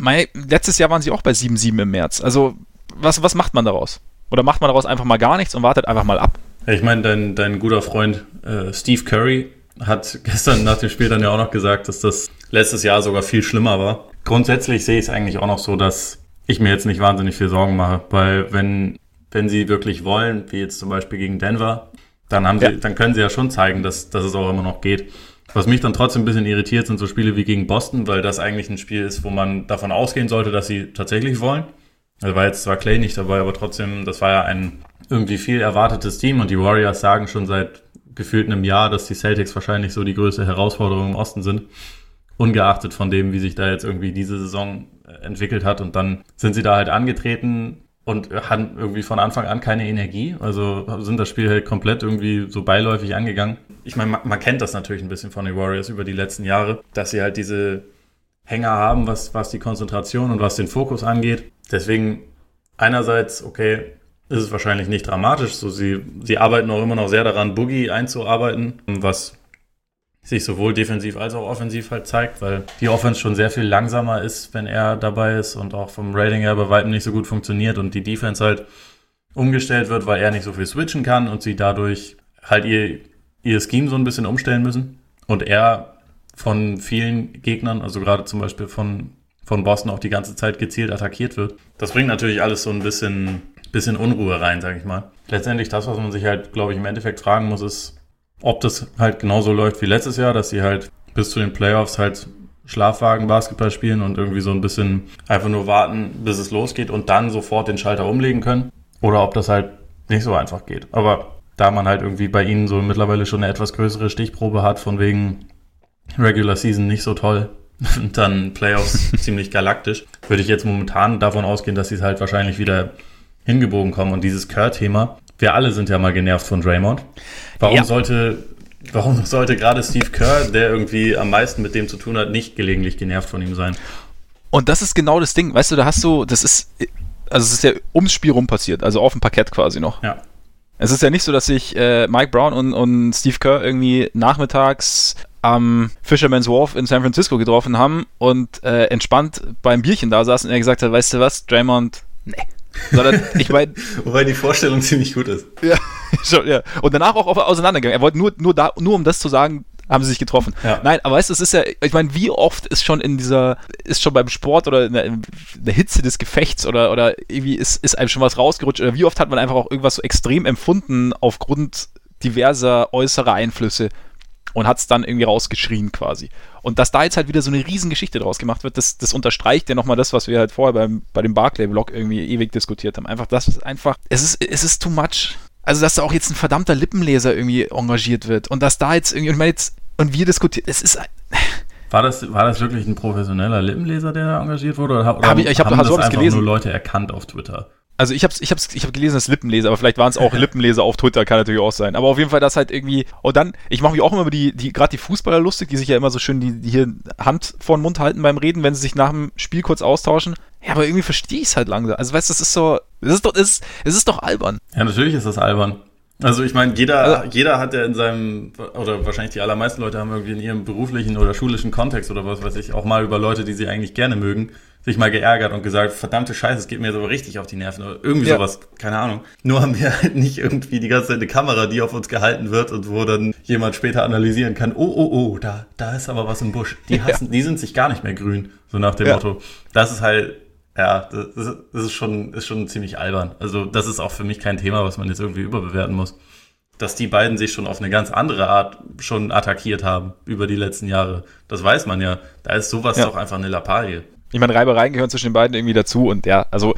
mein, letztes Jahr waren sie auch bei 7-7 im März. Also, was, was macht man daraus? Oder macht man daraus einfach mal gar nichts und wartet einfach mal ab? Ich meine, dein, dein guter Freund äh, Steve Curry hat gestern nach dem Spiel dann ja auch noch gesagt, dass das letztes Jahr sogar viel schlimmer war. Grundsätzlich sehe ich es eigentlich auch noch so, dass ich mir jetzt nicht wahnsinnig viel Sorgen mache, weil wenn, wenn sie wirklich wollen, wie jetzt zum Beispiel gegen Denver, dann haben sie, ja. dann können sie ja schon zeigen, dass, dass es auch immer noch geht. Was mich dann trotzdem ein bisschen irritiert, sind so Spiele wie gegen Boston, weil das eigentlich ein Spiel ist, wo man davon ausgehen sollte, dass sie tatsächlich wollen. Da war jetzt zwar Clay nicht dabei, aber trotzdem, das war ja ein irgendwie viel erwartetes Team und die Warriors sagen schon seit gefühlt einem Jahr, dass die Celtics wahrscheinlich so die größte Herausforderung im Osten sind. Ungeachtet von dem, wie sich da jetzt irgendwie diese Saison äh, entwickelt hat. Und dann sind sie da halt angetreten und hatten irgendwie von Anfang an keine Energie. Also sind das Spiel halt komplett irgendwie so beiläufig angegangen. Ich meine, man, man kennt das natürlich ein bisschen von den Warriors über die letzten Jahre, dass sie halt diese Hänger haben, was, was die Konzentration und was den Fokus angeht. Deswegen einerseits, okay, ist es wahrscheinlich nicht dramatisch. So, sie, sie arbeiten auch immer noch sehr daran, Boogie einzuarbeiten, was sich sowohl defensiv als auch offensiv halt zeigt, weil die Offense schon sehr viel langsamer ist, wenn er dabei ist und auch vom Rating her bei weitem nicht so gut funktioniert und die Defense halt umgestellt wird, weil er nicht so viel switchen kann und sie dadurch halt ihr, ihr Scheme so ein bisschen umstellen müssen und er von vielen Gegnern, also gerade zum Beispiel von, von Boston auch die ganze Zeit gezielt attackiert wird. Das bringt natürlich alles so ein bisschen, bisschen Unruhe rein, sag ich mal. Letztendlich das, was man sich halt, glaube ich, im Endeffekt fragen muss, ist, ob das halt genauso läuft wie letztes Jahr, dass sie halt bis zu den Playoffs halt Schlafwagen Basketball spielen und irgendwie so ein bisschen einfach nur warten, bis es losgeht und dann sofort den Schalter umlegen können. Oder ob das halt nicht so einfach geht. Aber da man halt irgendwie bei ihnen so mittlerweile schon eine etwas größere Stichprobe hat, von wegen Regular Season nicht so toll und dann Playoffs ziemlich galaktisch, würde ich jetzt momentan davon ausgehen, dass sie es halt wahrscheinlich wieder hingebogen kommen. Und dieses Kerr-Thema, wir alle sind ja mal genervt von Draymond. Warum ja. sollte warum sollte gerade Steve Kerr, der irgendwie am meisten mit dem zu tun hat, nicht gelegentlich genervt von ihm sein? Und das ist genau das Ding, weißt du, da hast du, das ist, also es ist ja ums Spiel rum passiert, also auf dem Parkett quasi noch. Ja. Es ist ja nicht so, dass sich äh, Mike Brown und, und Steve Kerr irgendwie nachmittags am Fisherman's Wharf in San Francisco getroffen haben und äh, entspannt beim Bierchen da saßen und er gesagt hat, weißt du was, Draymond, nee, sondern ich meine. Wobei die Vorstellung ziemlich gut ist. Ja, schon, ja. Und danach auch auseinandergegangen. Er wollte nur, nur, da, nur um das zu sagen, haben sie sich getroffen. Ja. Nein, aber weißt du, es ist ja, ich meine, wie oft ist schon in dieser, ist schon beim Sport oder in der, in der Hitze des Gefechts oder, oder irgendwie ist, ist einem schon was rausgerutscht oder wie oft hat man einfach auch irgendwas so extrem empfunden aufgrund diverser äußerer Einflüsse und hat es dann irgendwie rausgeschrien quasi. Und dass da jetzt halt wieder so eine Riesengeschichte draus gemacht wird, das, das unterstreicht ja nochmal das, was wir halt vorher beim, bei dem Barclay-Vlog irgendwie ewig diskutiert haben. Einfach, das ist einfach, es ist, es ist too much. Also, dass da auch jetzt ein verdammter Lippenleser irgendwie engagiert wird und dass da jetzt irgendwie, und, jetzt, und wir diskutieren, es ist. War das, war das wirklich ein professioneller Lippenleser, der da engagiert wurde? Oder, oder hab ich, ich hab, haben das einfach gelesen. nur Leute erkannt auf Twitter? Also ich habe ich hab's, ich hab gelesen, dass Lippenleser, aber vielleicht waren es auch Lippenleser auf Twitter, kann natürlich auch sein. Aber auf jeden Fall das halt irgendwie. Und dann, ich mache mich auch immer über die, die gerade die Fußballer lustig, die sich ja immer so schön die, die hier Hand vor den Mund halten beim Reden, wenn sie sich nach dem Spiel kurz austauschen. Ja, aber irgendwie verstehe ich es halt langsam. Also weißt du, es ist so, es ist doch, es ist, es ist doch albern. Ja, natürlich ist das albern. Also ich meine, jeder, also, jeder hat ja in seinem, oder wahrscheinlich die allermeisten Leute haben irgendwie in ihrem beruflichen oder schulischen Kontext oder was weiß ich, auch mal über Leute, die sie eigentlich gerne mögen, sich mal geärgert und gesagt, verdammte Scheiße, es geht mir so richtig auf die Nerven oder irgendwie ja. sowas, keine Ahnung. Nur haben wir halt nicht irgendwie die ganze Zeit eine Kamera, die auf uns gehalten wird und wo dann jemand später analysieren kann, oh, oh, oh, da, da ist aber was im Busch. Die hassen, ja. die sind sich gar nicht mehr grün, so nach dem ja. Motto. Das ist halt, ja, das, das ist schon, ist schon ziemlich albern. Also das ist auch für mich kein Thema, was man jetzt irgendwie überbewerten muss. Dass die beiden sich schon auf eine ganz andere Art schon attackiert haben über die letzten Jahre. Das weiß man ja. Da ist sowas doch einfach eine Lappalie. Ich meine, Reibereien gehören zwischen den beiden irgendwie dazu und ja, also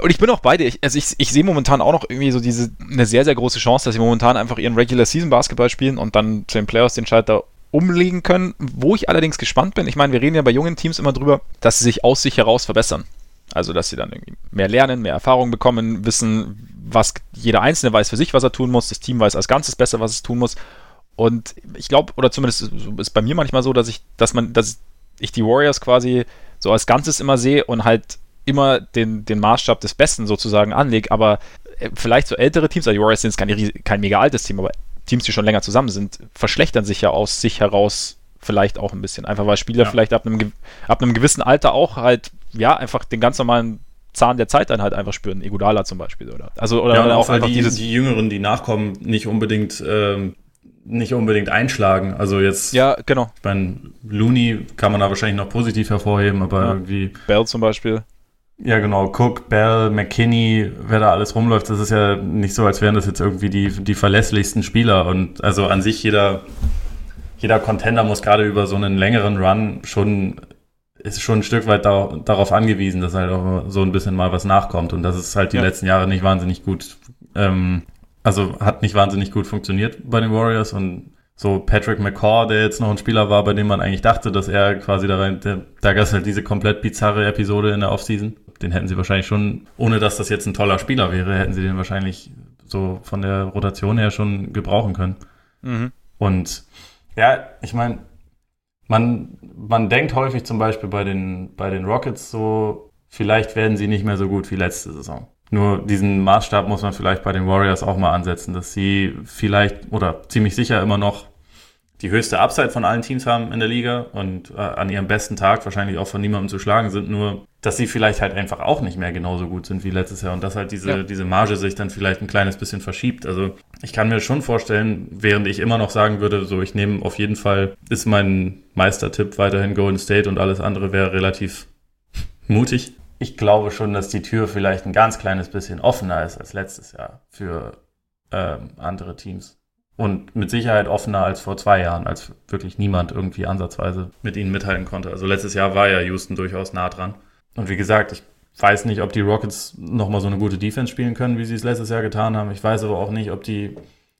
und ich bin auch bei dir. Ich, also ich, ich sehe momentan auch noch irgendwie so diese eine sehr, sehr große Chance, dass sie momentan einfach ihren Regular Season Basketball spielen und dann zu den Playoffs den Schalter umlegen können. Wo ich allerdings gespannt bin, ich meine, wir reden ja bei jungen Teams immer drüber, dass sie sich aus sich heraus verbessern. Also, dass sie dann irgendwie mehr lernen, mehr Erfahrung bekommen, wissen, was jeder Einzelne weiß für sich, was er tun muss, das Team weiß als Ganzes besser, was es tun muss. Und ich glaube, oder zumindest ist bei mir manchmal so, dass ich, dass man, dass ich die Warriors quasi so als Ganzes immer sehe und halt immer den, den Maßstab des Besten sozusagen anlege, aber äh, vielleicht so ältere Teams, also die Warriors sind kein, kein mega altes Team, aber Teams, die schon länger zusammen sind, verschlechtern sich ja aus sich heraus vielleicht auch ein bisschen. Einfach weil Spieler ja. vielleicht ab einem, ab einem gewissen Alter auch halt, ja, einfach den ganz normalen Zahn der Zeit dann halt einfach spüren. Egudala zum Beispiel, oder? Also, oder ja, auch einfach die, dieses die Jüngeren, die nachkommen, nicht unbedingt, ähm, nicht unbedingt einschlagen. Also jetzt. Ja, genau. Ich meine, Looney kann man da wahrscheinlich noch positiv hervorheben, aber ja. irgendwie. Bell zum Beispiel. Ja, genau. Cook, Bell, McKinney, wer da alles rumläuft, das ist ja nicht so, als wären das jetzt irgendwie die, die verlässlichsten Spieler. Und also an sich jeder, jeder Contender muss gerade über so einen längeren Run schon, ist schon ein Stück weit da, darauf angewiesen, dass halt auch so ein bisschen mal was nachkommt. Und das ist halt die ja. letzten Jahre nicht wahnsinnig gut, ähm, also hat nicht wahnsinnig gut funktioniert bei den Warriors und so Patrick McCaw, der jetzt noch ein Spieler war, bei dem man eigentlich dachte, dass er quasi da rein, der, da gab es halt diese komplett bizarre Episode in der Offseason. Den hätten sie wahrscheinlich schon, ohne dass das jetzt ein toller Spieler wäre, hätten sie den wahrscheinlich so von der Rotation her schon gebrauchen können. Mhm. Und ja, ich meine, man, man denkt häufig zum Beispiel bei den, bei den Rockets so, vielleicht werden sie nicht mehr so gut wie letzte Saison. Nur diesen Maßstab muss man vielleicht bei den Warriors auch mal ansetzen, dass sie vielleicht oder ziemlich sicher immer noch die höchste Upside von allen Teams haben in der Liga und äh, an ihrem besten Tag wahrscheinlich auch von niemandem zu schlagen sind, nur dass sie vielleicht halt einfach auch nicht mehr genauso gut sind wie letztes Jahr und dass halt diese, ja. diese Marge sich dann vielleicht ein kleines bisschen verschiebt. Also ich kann mir schon vorstellen, während ich immer noch sagen würde, so ich nehme auf jeden Fall, ist mein Meistertipp weiterhin Golden State und alles andere wäre relativ mutig. Ich glaube schon, dass die Tür vielleicht ein ganz kleines bisschen offener ist als letztes Jahr für ähm, andere Teams. Und mit Sicherheit offener als vor zwei Jahren, als wirklich niemand irgendwie ansatzweise mit ihnen mithalten konnte. Also letztes Jahr war ja Houston durchaus nah dran. Und wie gesagt, ich weiß nicht, ob die Rockets nochmal so eine gute Defense spielen können, wie sie es letztes Jahr getan haben. Ich weiß aber auch nicht, ob die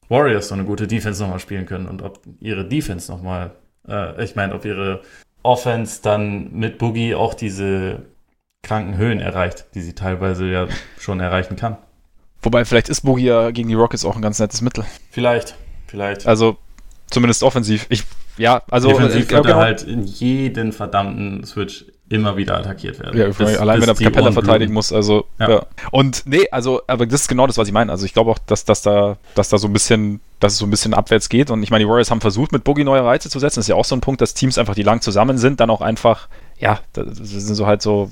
Warriors so eine gute Defense nochmal spielen können und ob ihre Defense nochmal, äh, ich meine, ob ihre Offense dann mit Boogie auch diese kranken Höhen erreicht, die sie teilweise ja schon erreichen kann. Wobei, vielleicht ist Boogie ja gegen die Rockets auch ein ganz nettes Mittel. Vielleicht, vielleicht. Also, zumindest offensiv. Ich, ja, also. Defensiv wird er halt in jeden verdammten Switch immer wieder attackiert werden. Ja, das, allein wenn er Capella verteidigen muss, also ja. ja. Und nee, also, aber das ist genau das, was ich meine. Also ich glaube auch, dass, dass da, dass da so ein bisschen, dass es so ein bisschen abwärts geht. Und ich meine, die Warriors haben versucht, mit Boogie neue Reize zu setzen. Das ist ja auch so ein Punkt, dass Teams einfach, die lang zusammen sind, dann auch einfach, ja, das sind so halt so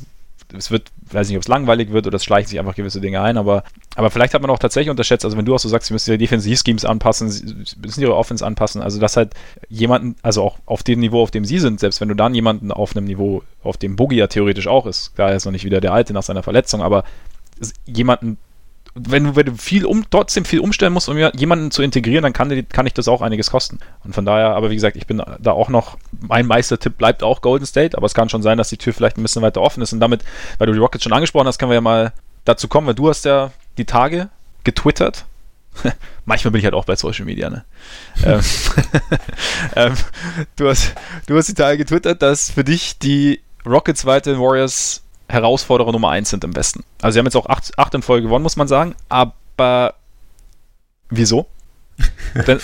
es wird, weiß nicht, ob es langweilig wird oder es schleichen sich einfach gewisse Dinge ein, aber, aber vielleicht hat man auch tatsächlich unterschätzt, also wenn du auch so sagst, sie müssen ihre Defensiv-Schemes anpassen, sie müssen ihre Offense anpassen, also dass halt jemanden, also auch auf dem Niveau, auf dem sie sind, selbst wenn du dann jemanden auf einem Niveau, auf dem Boogie ja theoretisch auch ist, klar, er ist noch nicht wieder der Alte nach seiner Verletzung, aber jemanden wenn du, wenn du viel um, trotzdem viel umstellen musst, um jemanden zu integrieren, dann kann, kann ich das auch einiges kosten. Und von daher, aber wie gesagt, ich bin da auch noch, mein Meistertipp bleibt auch Golden State, aber es kann schon sein, dass die Tür vielleicht ein bisschen weiter offen ist. Und damit, weil du die Rockets schon angesprochen hast, können wir ja mal dazu kommen, weil du hast ja die Tage getwittert. Manchmal bin ich halt auch bei Social Media, ne? ähm, ähm, du, hast, du hast die Tage getwittert, dass für dich die Rockets weiter Warriors Herausforderer Nummer 1 sind im Westen. Also sie haben jetzt auch acht, acht in Folge gewonnen, muss man sagen. Aber wieso? Dann,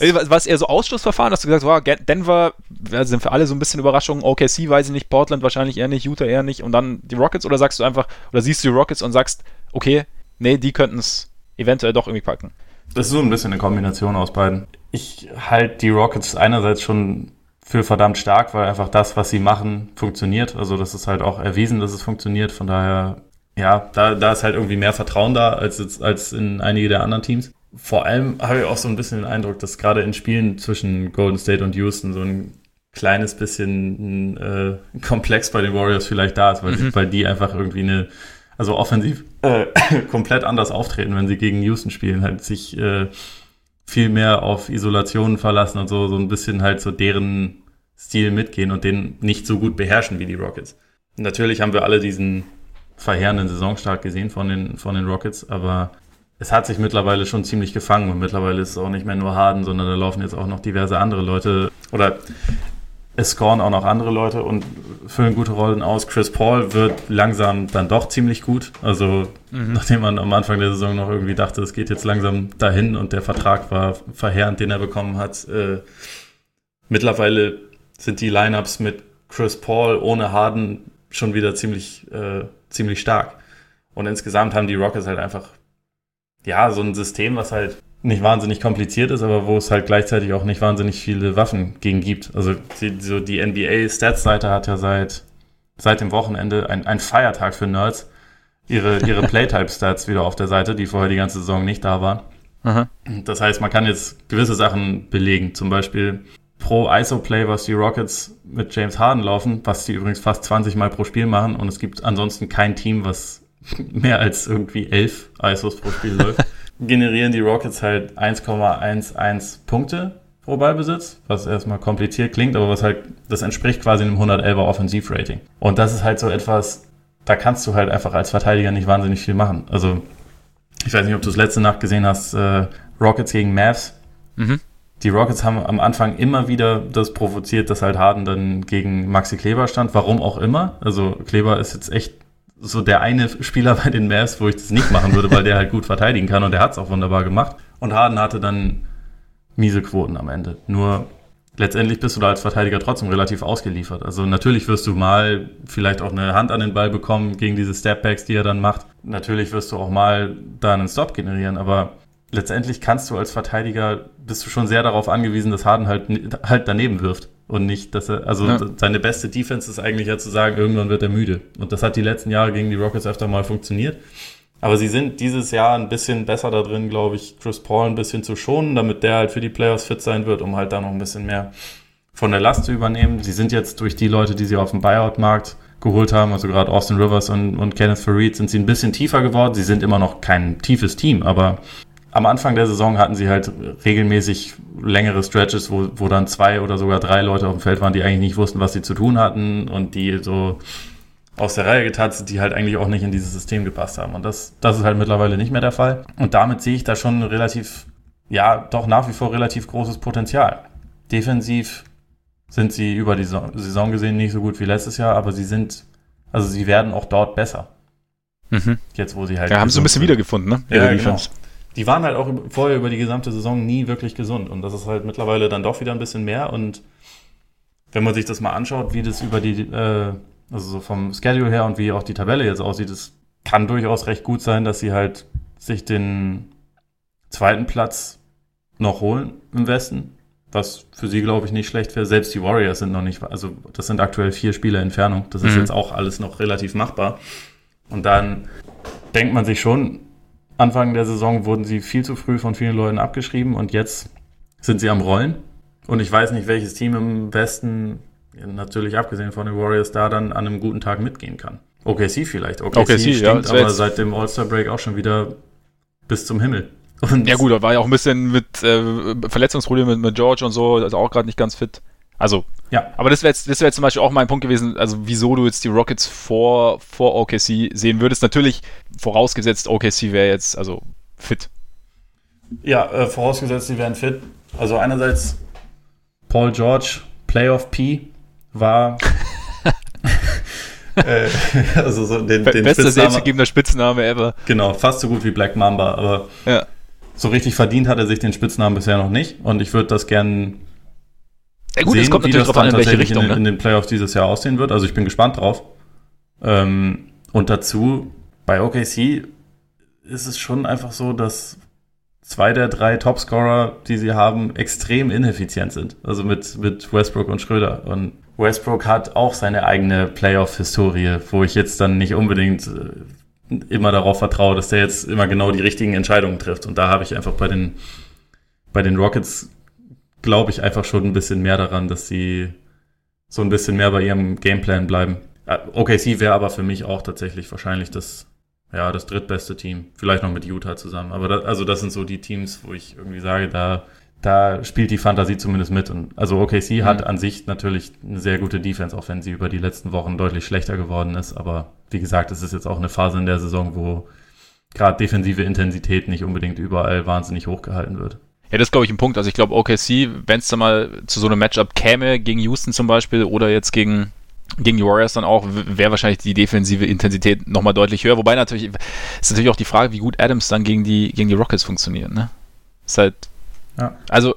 äh, was eher so Ausschlussverfahren? Hast du gesagt, wow, Denver ja, sind für alle so ein bisschen Überraschungen. OKC weiß ich nicht, Portland wahrscheinlich eher nicht, Utah eher nicht und dann die Rockets oder sagst du einfach, oder siehst du die Rockets und sagst, okay, nee, die könnten es eventuell doch irgendwie packen? Das ist so ein bisschen eine Kombination aus beiden. Ich halte die Rockets einerseits schon für verdammt stark, weil einfach das, was sie machen, funktioniert. Also das ist halt auch erwiesen, dass es funktioniert. Von daher, ja, da, da ist halt irgendwie mehr Vertrauen da als, als in einige der anderen Teams. Vor allem habe ich auch so ein bisschen den Eindruck, dass gerade in Spielen zwischen Golden State und Houston so ein kleines bisschen äh, Komplex bei den Warriors vielleicht da ist, weil, mhm. weil die einfach irgendwie eine, also offensiv äh, komplett anders auftreten, wenn sie gegen Houston spielen, halt sich äh, viel mehr auf Isolationen verlassen und so, so ein bisschen halt so deren Stil mitgehen und den nicht so gut beherrschen wie die Rockets. Natürlich haben wir alle diesen verheerenden Saisonstart gesehen von den, von den Rockets, aber es hat sich mittlerweile schon ziemlich gefangen und mittlerweile ist es auch nicht mehr nur Harden, sondern da laufen jetzt auch noch diverse andere Leute oder es scoren auch noch andere Leute und füllen gute Rollen aus. Chris Paul wird langsam dann doch ziemlich gut. Also, mhm. nachdem man am Anfang der Saison noch irgendwie dachte, es geht jetzt langsam dahin und der Vertrag war verheerend, den er bekommen hat. Äh, mittlerweile sind die Lineups mit Chris Paul ohne Harden schon wieder ziemlich, äh, ziemlich stark. Und insgesamt haben die Rockets halt einfach, ja, so ein System, was halt nicht wahnsinnig kompliziert ist, aber wo es halt gleichzeitig auch nicht wahnsinnig viele Waffen gegen gibt. Also die, so die NBA-Stats-Seite hat ja seit, seit dem Wochenende ein, ein Feiertag für Nerds ihre, ihre Playtype-Stats wieder auf der Seite, die vorher die ganze Saison nicht da waren. Aha. Das heißt, man kann jetzt gewisse Sachen belegen. Zum Beispiel pro ISO-Play, was die Rockets mit James Harden laufen, was die übrigens fast 20 Mal pro Spiel machen. Und es gibt ansonsten kein Team, was mehr als irgendwie elf ISOs pro Spiel läuft. generieren die Rockets halt 1,11 Punkte pro Ballbesitz, was erstmal kompliziert klingt, aber was halt, das entspricht quasi einem 111er Offensivrating. Und das ist halt so etwas, da kannst du halt einfach als Verteidiger nicht wahnsinnig viel machen. Also, ich weiß nicht, ob du es letzte Nacht gesehen hast, äh, Rockets gegen Mavs. Mhm. Die Rockets haben am Anfang immer wieder das provoziert, dass halt Harden dann gegen Maxi Kleber stand, warum auch immer. Also Kleber ist jetzt echt so der eine Spieler bei den Mavs, wo ich das nicht machen würde, weil der halt gut verteidigen kann und der hat es auch wunderbar gemacht. Und Harden hatte dann miese Quoten am Ende. Nur letztendlich bist du da als Verteidiger trotzdem relativ ausgeliefert. Also natürlich wirst du mal vielleicht auch eine Hand an den Ball bekommen gegen diese Stepbacks, die er dann macht. Natürlich wirst du auch mal da einen Stop generieren, aber letztendlich kannst du als Verteidiger, bist du schon sehr darauf angewiesen, dass Harden halt, halt daneben wirft. Und nicht, dass er, also ja. seine beste Defense ist eigentlich ja zu sagen, irgendwann wird er müde. Und das hat die letzten Jahre gegen die Rockets öfter mal funktioniert. Aber sie sind dieses Jahr ein bisschen besser da drin, glaube ich, Chris Paul ein bisschen zu schonen, damit der halt für die Playoffs fit sein wird, um halt da noch ein bisschen mehr von der Last zu übernehmen. Sie sind jetzt durch die Leute, die sie auf dem Buyout-Markt geholt haben, also gerade Austin Rivers und, und Kenneth Farid, sind sie ein bisschen tiefer geworden. Sie sind immer noch kein tiefes Team, aber am Anfang der Saison hatten sie halt regelmäßig längere Stretches, wo, wo dann zwei oder sogar drei Leute auf dem Feld waren, die eigentlich nicht wussten, was sie zu tun hatten und die so aus der Reihe getanzt, die halt eigentlich auch nicht in dieses System gepasst haben. Und das, das ist halt mittlerweile nicht mehr der Fall. Und damit sehe ich da schon relativ, ja, doch nach wie vor relativ großes Potenzial. Defensiv sind sie über die Saison gesehen nicht so gut wie letztes Jahr, aber sie sind, also sie werden auch dort besser. Mhm. Jetzt, wo sie halt. Ja, haben sie ein bisschen wiedergefunden, ne? Ja, genau die waren halt auch vorher über die gesamte Saison nie wirklich gesund. Und das ist halt mittlerweile dann doch wieder ein bisschen mehr. Und wenn man sich das mal anschaut, wie das über die, äh, also so vom Schedule her und wie auch die Tabelle jetzt aussieht, es kann durchaus recht gut sein, dass sie halt sich den zweiten Platz noch holen im Westen. Was für sie, glaube ich, nicht schlecht wäre. Selbst die Warriors sind noch nicht, also das sind aktuell vier Spiele Entfernung. Das ist mhm. jetzt auch alles noch relativ machbar. Und dann denkt man sich schon, Anfang der Saison wurden sie viel zu früh von vielen Leuten abgeschrieben und jetzt sind sie am Rollen. Und ich weiß nicht, welches Team im Westen, natürlich abgesehen von den Warriors, da dann an einem guten Tag mitgehen kann. OKC vielleicht. OKC, OKC stinkt ja, aber seit dem All-Star-Break auch schon wieder bis zum Himmel. Und ja gut, da war ja auch ein bisschen mit äh, Verletzungsproblemen mit, mit George und so, also auch gerade nicht ganz fit. Also, ja. Aber das wäre jetzt, das wäre zum Beispiel auch mein Punkt gewesen, also wieso du jetzt die Rockets vor, vor OKC sehen würdest. Natürlich vorausgesetzt, OKC wäre jetzt also fit. Ja, äh, vorausgesetzt, sie wären fit. Also einerseits Paul George, Playoff P, war äh, also so den, den Bester selbstgegebener Spitzname ever. Genau, fast so gut wie Black Mamba, aber ja. so richtig verdient hat er sich den Spitznamen bisher noch nicht. Und ich würde das gern ja, gut, sehen, es kommt natürlich das drauf an, in welche Richtung. in, Ne? in den Playoffs dieses Jahr aussehen wird. Also ich bin gespannt drauf. Ähm, und dazu, bei OKC ist es schon einfach so, dass zwei der drei Topscorer, die sie haben, extrem ineffizient sind. Also mit, mit Westbrook und Schröder. Und Westbrook hat auch seine eigene Playoff-Historie, wo ich jetzt dann nicht unbedingt äh, immer darauf vertraue, dass der jetzt immer genau die richtigen Entscheidungen trifft. Und da habe ich einfach bei den, bei den Rockets, glaube ich, einfach schon ein bisschen mehr daran, dass sie so ein bisschen mehr bei ihrem Gameplan bleiben. Äh, OKC wäre aber für mich auch tatsächlich wahrscheinlich das, ja, das drittbeste Team. Vielleicht noch mit Utah zusammen. Aber das, also das sind so die Teams, wo ich irgendwie sage, da, da spielt die Fantasie zumindest mit. Und also OKC Mhm. hat an sich natürlich eine sehr gute Defense, auch wenn sie über die letzten Wochen deutlich schlechter geworden ist. Aber wie gesagt, es ist jetzt auch eine Phase in der Saison, wo gerade defensive Intensität nicht unbedingt überall wahnsinnig hochgehalten wird. Ja, das ist, glaube ich, ein Punkt. Also ich glaube, OKC, wenn es dann mal zu so einem Matchup käme, gegen Houston zum Beispiel oder jetzt gegen, gegen die Warriors dann auch, wäre wahrscheinlich die defensive Intensität nochmal deutlich höher. Wobei natürlich, ist natürlich auch die Frage, wie gut Adams dann gegen die, gegen die Rockets funktioniert, ne? Ist halt, Ja. also,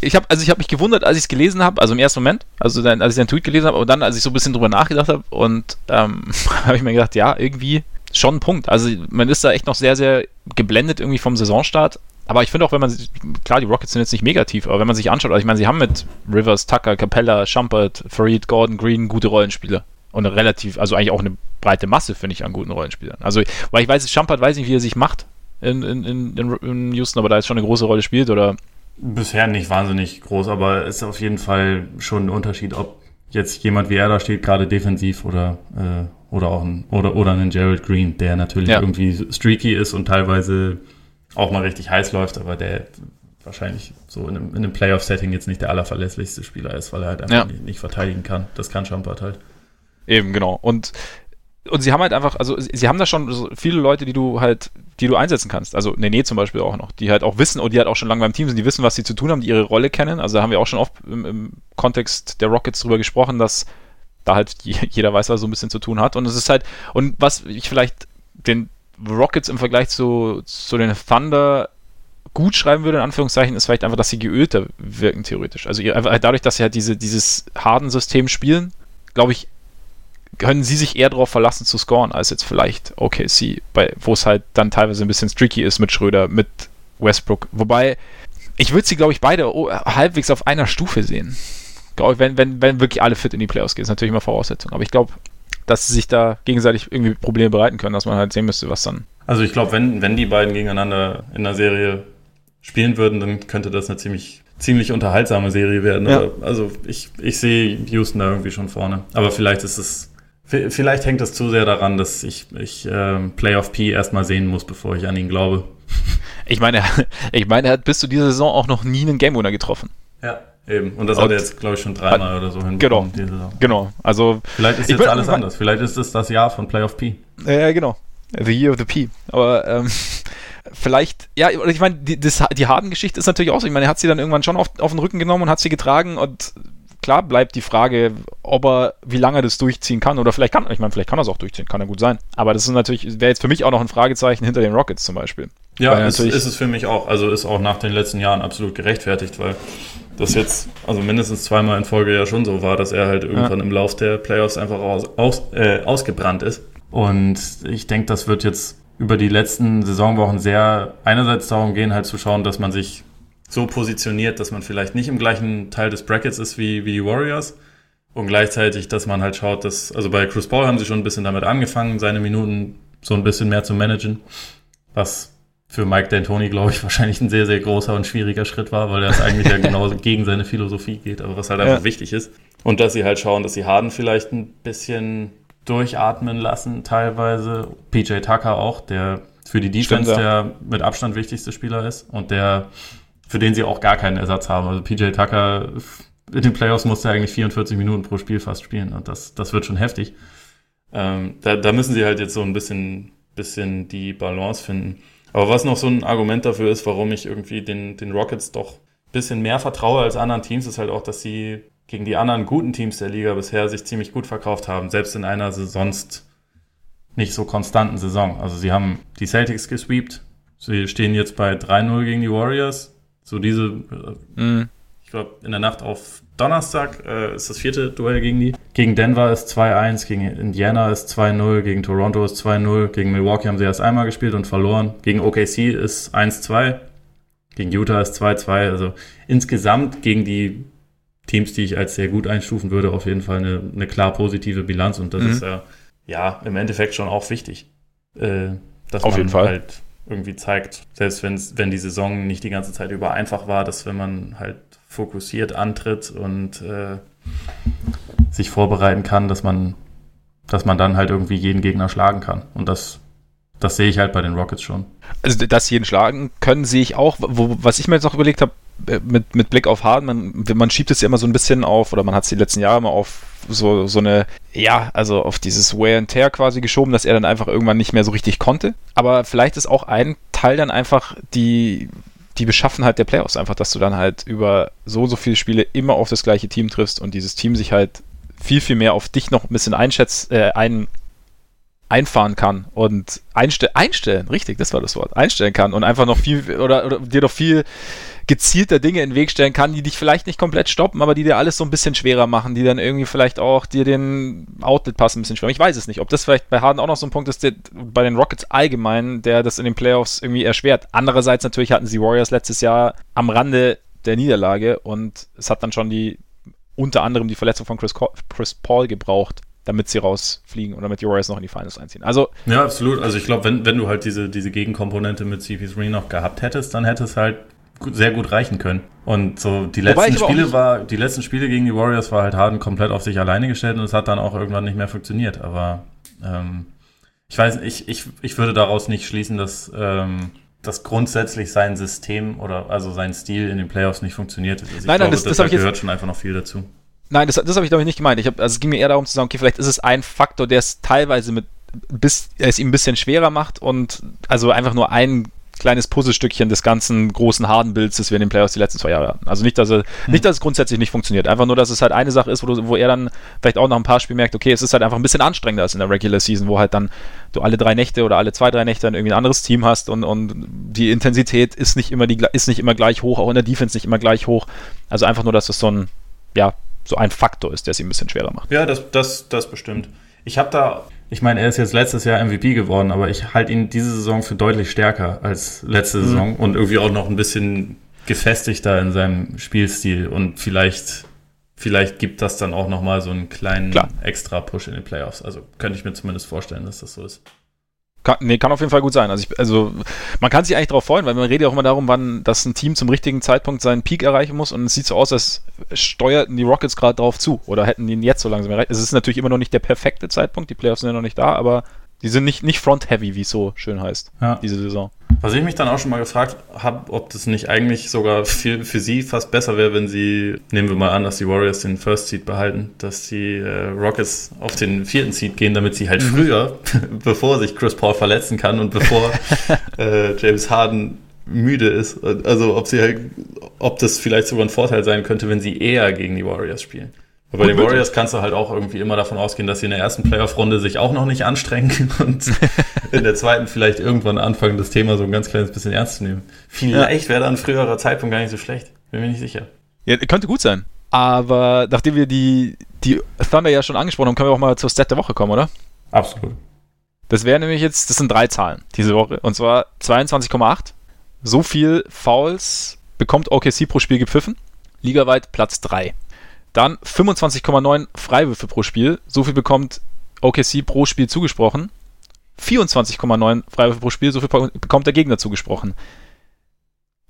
ich habe also ich habe mich gewundert, als ich es gelesen habe, also im ersten Moment, also dann, als ich den Tweet gelesen habe, aber dann, als ich so ein bisschen drüber nachgedacht habe und ähm, habe ich mir gedacht, ja, irgendwie schon ein Punkt. Also man ist da echt noch sehr, sehr geblendet irgendwie vom Saisonstart. Aber ich finde auch, wenn man sich, klar, die Rockets sind jetzt nicht negativ, aber wenn man sich anschaut, also ich meine, sie haben mit Rivers, Tucker, Capella, Shumpert, Farid, Gordon, Green gute Rollenspieler. Und eine relativ, also eigentlich auch eine breite Masse, finde ich, an guten Rollenspielern. Also, weil ich weiß, Shumpert weiß nicht, wie er sich macht in, in, in, in Houston, aber da jetzt schon eine große Rolle spielt oder Bisher nicht wahnsinnig groß, aber ist auf jeden Fall schon ein Unterschied, ob jetzt jemand wie er da steht, gerade defensiv oder, äh, oder auch ein, oder, oder einen Jared Green, der natürlich Ja. irgendwie streaky ist und teilweise auch mal richtig heiß läuft, aber der wahrscheinlich so in einem, in einem Playoff-Setting jetzt nicht der allerverlässlichste Spieler ist, weil er halt einfach Ja. nicht, nicht verteidigen kann. Das kann Schampert halt. Eben, genau. Und, und sie haben halt einfach, also sie sie haben da schon so viele Leute, die du halt, die du einsetzen kannst. Also Nene zum Beispiel auch noch, die halt auch wissen und die halt auch schon lange beim Team sind, die wissen, was sie zu tun haben, die ihre Rolle kennen. Also da haben wir auch schon oft im, im Kontext der Rockets drüber gesprochen, dass da halt je- jeder weiß, was so ein bisschen zu tun hat. Und es ist halt, und was ich vielleicht den Rockets im Vergleich zu, zu den Thunder gut schreiben würde, in Anführungszeichen, ist vielleicht einfach, dass sie geölter wirken, theoretisch. Also dadurch, dass sie halt diese, dieses Harden-System spielen, glaube ich, können sie sich eher darauf verlassen zu scoren, als jetzt vielleicht OKC, wo es halt dann teilweise ein bisschen streaky ist mit Schröder, mit Westbrook. Wobei, ich würde sie, glaube ich, beide halbwegs auf einer Stufe sehen. Glaube ich, wenn, wenn, wenn wirklich alle fit in die Playoffs gehen, ist natürlich immer Voraussetzung. Aber ich glaube, dass sie sich da gegenseitig irgendwie Probleme bereiten können, dass man halt sehen müsste, was dann. Also ich glaube, wenn, wenn die beiden gegeneinander in der Serie spielen würden, dann könnte das eine ziemlich, ziemlich unterhaltsame Serie werden. Ja. Aber, also ich, ich sehe Houston da irgendwie schon vorne. Aber vielleicht ist es, vielleicht hängt es zu sehr daran, dass ich, ich ähm, Playoff P erstmal sehen muss, bevor ich an ihn glaube. Ich meine, ich meine, er hat bis zu dieser Saison auch noch nie einen Game Winner getroffen. Ja. Eben. Und das Und- hat er jetzt, glaube ich, schon dreimal oder so Genau. hinbekommen. Saison. Genau. Also, Vielleicht ist jetzt bin- alles anders. Vielleicht ist es das Jahr von Playoff P. Ja, genau. The Year of the P. Aber ähm, vielleicht, ja, ich meine, die, das, die Harden-Geschichte ist natürlich auch so. Ich meine, er hat sie dann irgendwann schon auf, auf den Rücken genommen und hat sie getragen und klar bleibt die Frage, ob er, wie lange er das durchziehen kann oder vielleicht kann, ich meine, vielleicht kann er es auch durchziehen, kann ja gut sein. Aber das ist natürlich, wäre jetzt für mich auch noch ein Fragezeichen hinter den Rockets zum Beispiel. Ja, ist, ist es für mich auch. Also ist auch nach den letzten Jahren absolut gerechtfertigt, weil das jetzt, also mindestens zweimal in Folge ja schon so war, dass er halt irgendwann im Lauf der Playoffs einfach aus, aus, äh, ausgebrannt ist. Und ich denke, das wird jetzt über die letzten Saisonwochen sehr einerseits darum gehen, halt zu schauen, dass man sich so positioniert, dass man vielleicht nicht im gleichen Teil des Brackets ist wie, wie die Warriors. Und gleichzeitig, dass man halt schaut, dass, also bei Chris Paul haben sie schon ein bisschen damit angefangen, seine Minuten so ein bisschen mehr zu managen. Was für Mike D'Antoni, glaube ich, wahrscheinlich ein sehr, sehr großer und schwieriger Schritt war, weil das eigentlich ja genauso gegen seine Philosophie geht, aber was halt einfach Ja. wichtig ist. Und dass sie halt schauen, dass sie Harden vielleicht ein bisschen durchatmen lassen, teilweise. PJ Tucker auch, der für die Defense Stimmt, ja. der mit Abstand wichtigste Spieler ist und der, für den sie auch gar keinen Ersatz haben. Also PJ Tucker in den Playoffs musste er eigentlich 44 Minuten pro Spiel fast spielen und das, das wird schon heftig. Ähm, da, da müssen sie halt jetzt so ein bisschen, bisschen die Balance finden. Aber was noch so ein Argument dafür ist, warum ich irgendwie den, den Rockets doch ein bisschen mehr vertraue als anderen Teams, ist halt auch, dass sie gegen die anderen guten Teams der Liga bisher sich ziemlich gut verkauft haben, selbst in einer sonst nicht so konstanten Saison. Also sie haben die Celtics gesweept, Sie stehen jetzt bei 3-0 gegen die Warriors. So diese, mhm. Ich glaube, in der Nacht auf Donnerstag äh, ist das vierte Duell gegen die. Gegen Denver ist 2-1, gegen Indiana ist 2-0, gegen Toronto ist 2-0, gegen Milwaukee haben sie erst einmal gespielt und verloren. Gegen OKC ist 1-2, gegen Utah ist 2-2. Also insgesamt gegen die Teams, die ich als sehr gut einstufen würde, auf jeden Fall eine, eine klar positive Bilanz und das mhm. ist ja, ja im Endeffekt schon auch wichtig. Äh, dass auf man halt irgendwie zeigt, selbst wenn die Saison nicht die ganze Zeit über einfach war, dass wenn man halt fokussiert antritt und äh, sich vorbereiten kann, dass man, dass man dann halt irgendwie jeden Gegner schlagen kann. Und das, das sehe ich halt bei den Rockets schon. Also, dass jeden schlagen können, sehe ich auch. Wo, was ich mir jetzt noch überlegt habe, mit, mit Blick auf Harden, man, man schiebt es ja immer so ein bisschen auf, oder man hat es die letzten Jahre immer auf so, so eine, ja, also auf dieses Wear and Tear quasi geschoben, dass er dann einfach irgendwann nicht mehr so richtig konnte. Aber vielleicht ist auch ein Teil dann einfach die, die Beschaffenheit der Playoffs einfach, dass du dann halt über so so viele Spiele immer auf das gleiche Team triffst und dieses Team sich halt viel, viel mehr auf dich noch ein bisschen einschätzt, äh, ein, einfahren kann und einstellen, einstellen, richtig, das war das Wort, einstellen kann und einfach noch viel oder, oder dir noch viel gezielter Dinge in den Weg stellen kann, die dich vielleicht nicht komplett stoppen, aber die dir alles so ein bisschen schwerer machen, die dann irgendwie vielleicht auch dir den Outlet-Pass ein bisschen schwerer. Ich weiß es nicht, ob das vielleicht bei Harden auch noch so ein Punkt ist, der, bei den Rockets allgemein, der das in den Playoffs irgendwie erschwert. Andererseits natürlich hatten sie Warriors letztes Jahr am Rande der Niederlage und es hat dann schon die unter anderem die Verletzung von Chris, Chris Paul gebraucht, damit sie rausfliegen und damit die Warriors noch in die Finals einziehen. Also ja, absolut. Also ich glaube, wenn, wenn du halt diese, diese Gegenkomponente mit CP3 noch gehabt hättest, dann hätte es halt sehr gut reichen können. Und so die letzten Spiele war, die letzten Spiele gegen die Warriors war halt Harden komplett auf sich alleine gestellt und es hat dann auch irgendwann nicht mehr funktioniert. Aber ähm, ich weiß, ich, ich, ich würde daraus nicht schließen, dass, ähm, dass grundsätzlich sein System oder also sein Stil in den Playoffs nicht funktioniert. Also nein, nein, glaube, das, das, das gehört schon einfach noch viel dazu. Nein, das, das habe ich glaube ich nicht gemeint. Ich hab, also es ging mir eher darum zu sagen, okay, vielleicht ist es ein Faktor, der es teilweise mit bis es ihm ein bisschen schwerer macht und also einfach nur ein kleines Puzzlestückchen des ganzen großen Hardenbilds, das wir in den Playoffs die letzten zwei Jahre hatten. Also nicht, dass, er, hm. nicht, dass es grundsätzlich nicht funktioniert. Einfach nur, dass es halt eine Sache ist, wo, du, wo er dann vielleicht auch nach ein paar Spielen merkt, okay, es ist halt einfach ein bisschen anstrengender als in der Regular Season, wo halt dann du alle drei Nächte oder alle zwei, drei Nächte dann irgendwie ein anderes Team hast und, und die Intensität ist nicht immer die ist nicht immer gleich hoch, auch in der Defense nicht immer gleich hoch. Also einfach nur, dass es so ein, ja, so ein Faktor ist, der es ihm ein bisschen schwerer macht. Ja, das, das, das bestimmt. Ich habe da ich meine, er ist jetzt letztes Jahr MVP geworden, aber ich halte ihn diese Saison für deutlich stärker als letzte mhm. Saison und irgendwie auch noch ein bisschen gefestigter in seinem Spielstil und vielleicht vielleicht gibt das dann auch noch mal so einen kleinen Klar. extra Push in den Playoffs. Also könnte ich mir zumindest vorstellen, dass das so ist. Kann, nee, kann auf jeden Fall gut sein. Also, ich, also man kann sich eigentlich darauf freuen, weil man redet ja auch immer darum, wann das ein Team zum richtigen Zeitpunkt seinen Peak erreichen muss und es sieht so aus, als steuerten die Rockets gerade darauf zu oder hätten ihn jetzt so langsam erreicht. Es ist natürlich immer noch nicht der perfekte Zeitpunkt, die Playoffs sind ja noch nicht da, aber die sind nicht, nicht front-heavy, wie es so schön heißt, ja. diese Saison. Was ich mich dann auch schon mal gefragt habe, ob das nicht eigentlich sogar für, für sie fast besser wäre, wenn sie, nehmen wir mal an, dass die Warriors den First Seed behalten, dass die äh, Rockets auf den vierten Seed gehen, damit sie halt mhm. früher, bevor sich Chris Paul verletzen kann und bevor äh, James Harden müde ist, also ob sie halt, ob das vielleicht sogar ein Vorteil sein könnte, wenn sie eher gegen die Warriors spielen. Aber bei den Warriors kannst du halt auch irgendwie immer davon ausgehen, dass sie in der ersten Playoff-Runde sich auch noch nicht anstrengen und in der zweiten vielleicht irgendwann anfangen, das Thema so ein ganz kleines bisschen ernst zu nehmen. Vielleicht wäre da ein früherer Zeitpunkt gar nicht so schlecht. Bin mir nicht sicher. Ja, könnte gut sein. Aber nachdem wir die, die Thunder ja schon angesprochen haben, können wir auch mal zur Stat der Woche kommen, oder? Absolut. Das wäre nämlich jetzt, das sind drei Zahlen diese Woche. Und zwar 22,8. So viel Fouls bekommt OKC pro Spiel gepfiffen. Ligaweit Platz 3. Dann 25,9 Freiwürfe pro Spiel. So viel bekommt OKC pro Spiel zugesprochen. 24,9 Freiwürfe pro Spiel, so viel bekommt der Gegner zugesprochen.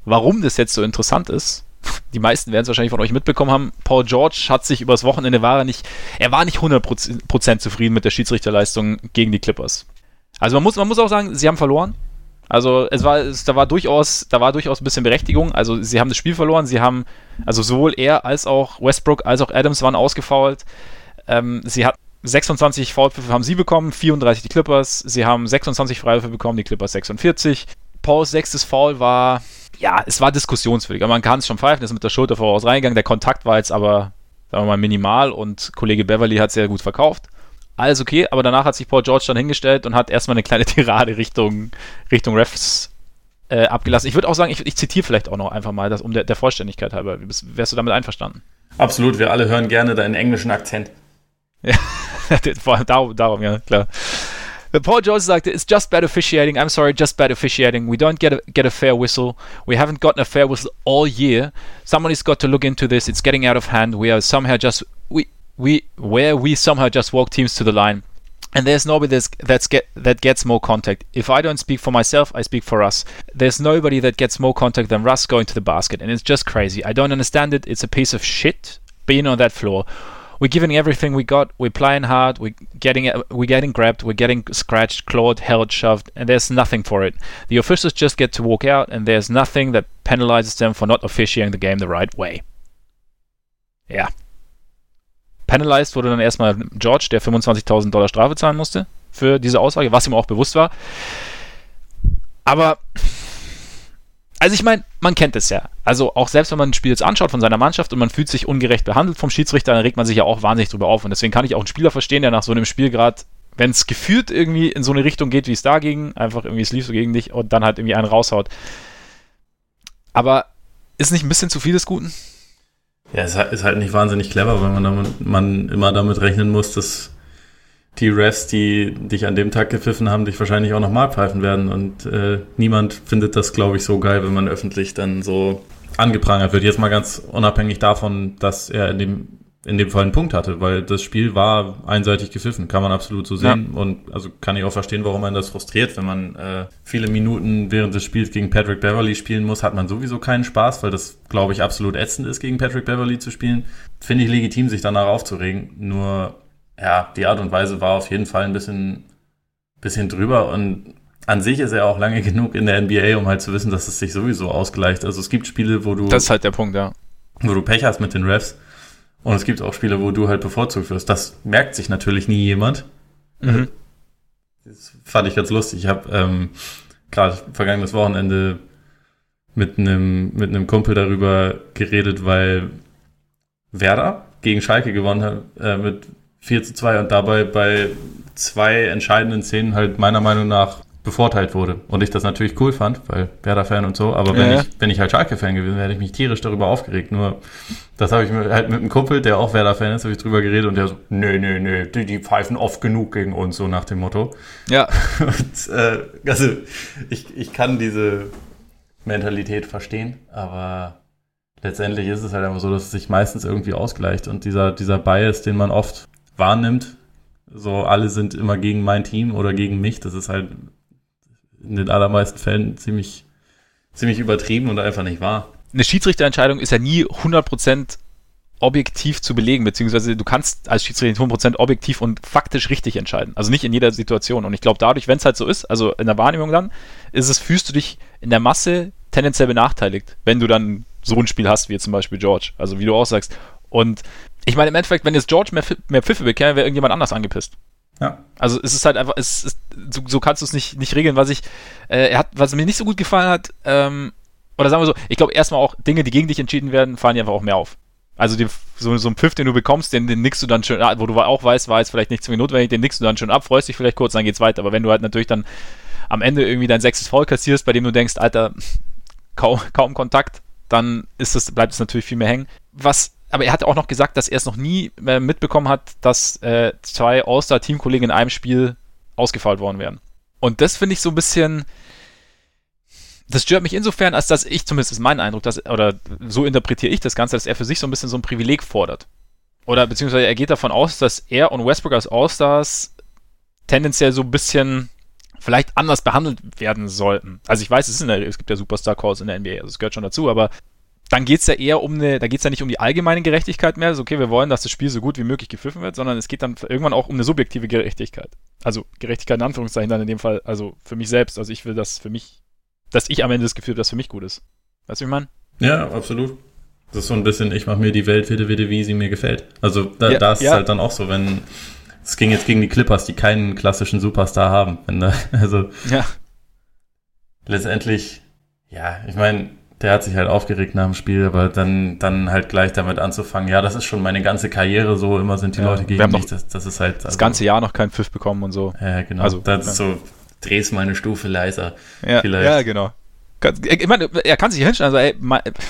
Warum das jetzt so interessant ist, die meisten werden es wahrscheinlich von euch mitbekommen haben, Paul George hat sich übers Wochenende war er nicht, er war nicht 100% zufrieden mit der Schiedsrichterleistung gegen die Clippers. Also man muss, man muss auch sagen, sie haben verloren. Also es war, es, da war durchaus, da war durchaus ein bisschen Berechtigung. Also sie haben das Spiel verloren, sie haben, also sowohl er als auch Westbrook als auch Adams waren ausgefault. Ähm, sie hat 26 Foulpfiffe haben sie bekommen, 34 die Clippers. Sie haben 26 Freiwürfe bekommen, die Clippers 46. Pauls sechstes Foul war, ja, es war diskussionswürdig. Aber man kann es schon pfeifen, ist mit der Schulter voraus reingegangen. Der Kontakt war jetzt aber, sagen wir mal, minimal und Kollege Beverly hat sehr gut verkauft alles okay, aber danach hat sich Paul George dann hingestellt und hat erstmal eine kleine Tirade Richtung, Richtung Refs äh, abgelassen. Ich würde auch sagen, ich, ich zitiere vielleicht auch noch einfach mal, das um der, der Vollständigkeit halber. Wärst du damit einverstanden? Absolut, wir alle hören gerne deinen englischen Akzent. Ja, darum, darum, ja, klar. Paul George sagte, it's just bad officiating. I'm sorry, just bad officiating. We don't get a, get a fair whistle. We haven't gotten a fair whistle all year. Somebody's got to look into this. It's getting out of hand. We are somehow just we we where we somehow just walk teams to the line. And there's nobody that's, that's get, that gets more contact. If I don't speak for myself, I speak for us. There's nobody that gets more contact than Russ going to the basket, and it's just crazy. I don't understand it. It's a piece of shit being on that floor. We're giving everything we got. We're playing hard. We're getting uh, we're getting grabbed. We're getting scratched, clawed, held, shoved, and there's nothing for it. The officials just get to walk out, and there's nothing that penalizes them for not officiating the game the right way. Yeah. Penalized wurde dann erstmal George, der 25.000 Dollar Strafe zahlen musste für diese Aussage, was ihm auch bewusst war. Aber, also ich meine, man kennt es ja. Also auch selbst wenn man ein Spiel jetzt anschaut von seiner Mannschaft und man fühlt sich ungerecht behandelt vom Schiedsrichter, dann regt man sich ja auch wahnsinnig drüber auf. Und deswegen kann ich auch einen Spieler verstehen, der nach so einem Spiel gerade, wenn es gefühlt irgendwie in so eine Richtung geht, wie es da ging, einfach irgendwie es lief so gegen dich und dann halt irgendwie einen raushaut. Aber ist nicht ein bisschen zu viel des Guten? Ja, es ist halt nicht wahnsinnig clever, weil man, damit, man immer damit rechnen muss, dass die Refs, die dich an dem Tag gepfiffen haben, dich wahrscheinlich auch nochmal pfeifen werden. Und äh, niemand findet das, glaube ich, so geil, wenn man öffentlich dann so angeprangert wird. Jetzt mal ganz unabhängig davon, dass er in dem in dem Fall einen Punkt hatte, weil das Spiel war einseitig gepfiffen, kann man absolut so sehen. Ja. Und also kann ich auch verstehen, warum man das frustriert, wenn man äh, viele Minuten während des Spiels gegen Patrick Beverly spielen muss, hat man sowieso keinen Spaß, weil das, glaube ich, absolut ätzend ist, gegen Patrick Beverly zu spielen. Finde ich legitim, sich danach aufzuregen. Nur, ja, die Art und Weise war auf jeden Fall ein bisschen, bisschen drüber und an sich ist er auch lange genug in der NBA, um halt zu wissen, dass es sich sowieso ausgleicht. Also es gibt Spiele, wo du. Das ist halt der Punkt, ja. Wo du Pech hast mit den Refs und es gibt auch Spiele, wo du halt bevorzugt wirst. Das merkt sich natürlich nie jemand. Mhm. Das fand ich ganz lustig. Ich habe ähm, gerade vergangenes Wochenende mit einem mit einem Kumpel darüber geredet, weil Werder gegen Schalke gewonnen hat äh, mit 4 zu 2 und dabei bei zwei entscheidenden Szenen halt meiner Meinung nach bevorteilt wurde. Und ich das natürlich cool fand, weil Werder-Fan und so. Aber wenn, ja. ich, wenn ich halt Schalke-Fan gewesen wäre, hätte ich mich tierisch darüber aufgeregt. Nur, das habe ich mit, halt mit einem Kumpel, der auch Werder-Fan ist, habe ich drüber geredet und der so, nö, nö, nö, die, die pfeifen oft genug gegen uns, so nach dem Motto. Ja. Und, äh, also, ich, ich kann diese Mentalität verstehen, aber letztendlich ist es halt einfach so, dass es sich meistens irgendwie ausgleicht und dieser, dieser Bias, den man oft wahrnimmt, so alle sind immer gegen mein Team oder gegen mich, das ist halt in den allermeisten Fällen ziemlich, ziemlich übertrieben und einfach nicht wahr. Eine Schiedsrichterentscheidung ist ja nie 100% objektiv zu belegen, beziehungsweise du kannst als Schiedsrichter 100% objektiv und faktisch richtig entscheiden. Also nicht in jeder Situation. Und ich glaube, dadurch, wenn es halt so ist, also in der Wahrnehmung dann, ist es, fühlst du dich in der Masse tendenziell benachteiligt, wenn du dann so ein Spiel hast, wie zum Beispiel George. Also wie du auch sagst. Und ich meine, im Endeffekt, wenn jetzt George mehr, mehr Pfiffe bekäme, wäre irgendjemand anders angepisst. Ja. Also es ist halt einfach, es ist, so, so kannst du es nicht, nicht regeln. Was ich, äh, er hat, was mir nicht so gut gefallen hat, ähm, oder sagen wir so, ich glaube erstmal auch Dinge, die gegen dich entschieden werden, fallen dir einfach auch mehr auf. Also die, so, so ein Pfiff, den du bekommst, den, den nickst du dann schön, wo du auch weißt, war jetzt vielleicht nicht zwingend notwendig, den nickst du dann schon ab, freust dich vielleicht kurz, dann geht's weiter. Aber wenn du halt natürlich dann am Ende irgendwie dein sechstes Foul kassierst, bei dem du denkst, Alter, kaum, kaum Kontakt, dann ist das, bleibt es natürlich viel mehr hängen. Was aber er hat auch noch gesagt, dass er es noch nie äh, mitbekommen hat, dass äh, zwei All-Star-Teamkollegen in einem Spiel ausgefeilt worden wären. Und das finde ich so ein bisschen. Das stört mich insofern, als dass ich, zumindest ist mein Eindruck, dass, oder so interpretiere ich das Ganze, dass er für sich so ein bisschen so ein Privileg fordert. Oder beziehungsweise er geht davon aus, dass er und Westbrook als All-Stars tendenziell so ein bisschen vielleicht anders behandelt werden sollten. Also ich weiß, es, der, es gibt ja Superstar-Calls in der NBA, also es gehört schon dazu, aber dann geht es ja eher um eine, da geht es ja nicht um die allgemeine Gerechtigkeit mehr, also okay, wir wollen, dass das Spiel so gut wie möglich gepfiffen wird, sondern es geht dann irgendwann auch um eine subjektive Gerechtigkeit. Also Gerechtigkeit in Anführungszeichen dann in dem Fall, also für mich selbst, also ich will das für mich, dass ich am Ende das Gefühl habe, dass für mich gut ist. Weißt du, wie ich meine? Ja, absolut. Das ist so ein bisschen, ich mache mir die Welt wieder, wieder, wie sie mir gefällt. Also da, ja, da ist ja. es halt dann auch so, wenn es ging jetzt gegen die Clippers, die keinen klassischen Superstar haben. Wenn, also ja. letztendlich, ja, ich meine, der hat sich halt aufgeregt nach dem Spiel, aber dann, dann halt gleich damit anzufangen, ja, das ist schon meine ganze Karriere so, immer sind die ja, Leute gegen mich, das, das ist halt. Also, das ganze Jahr noch keinen Pfiff bekommen und so. Ja, genau. Also, das ist so, drehst mal eine Stufe leiser. Ja, vielleicht. ja genau. Ich meine, er kann sich hinstellen, also, ey,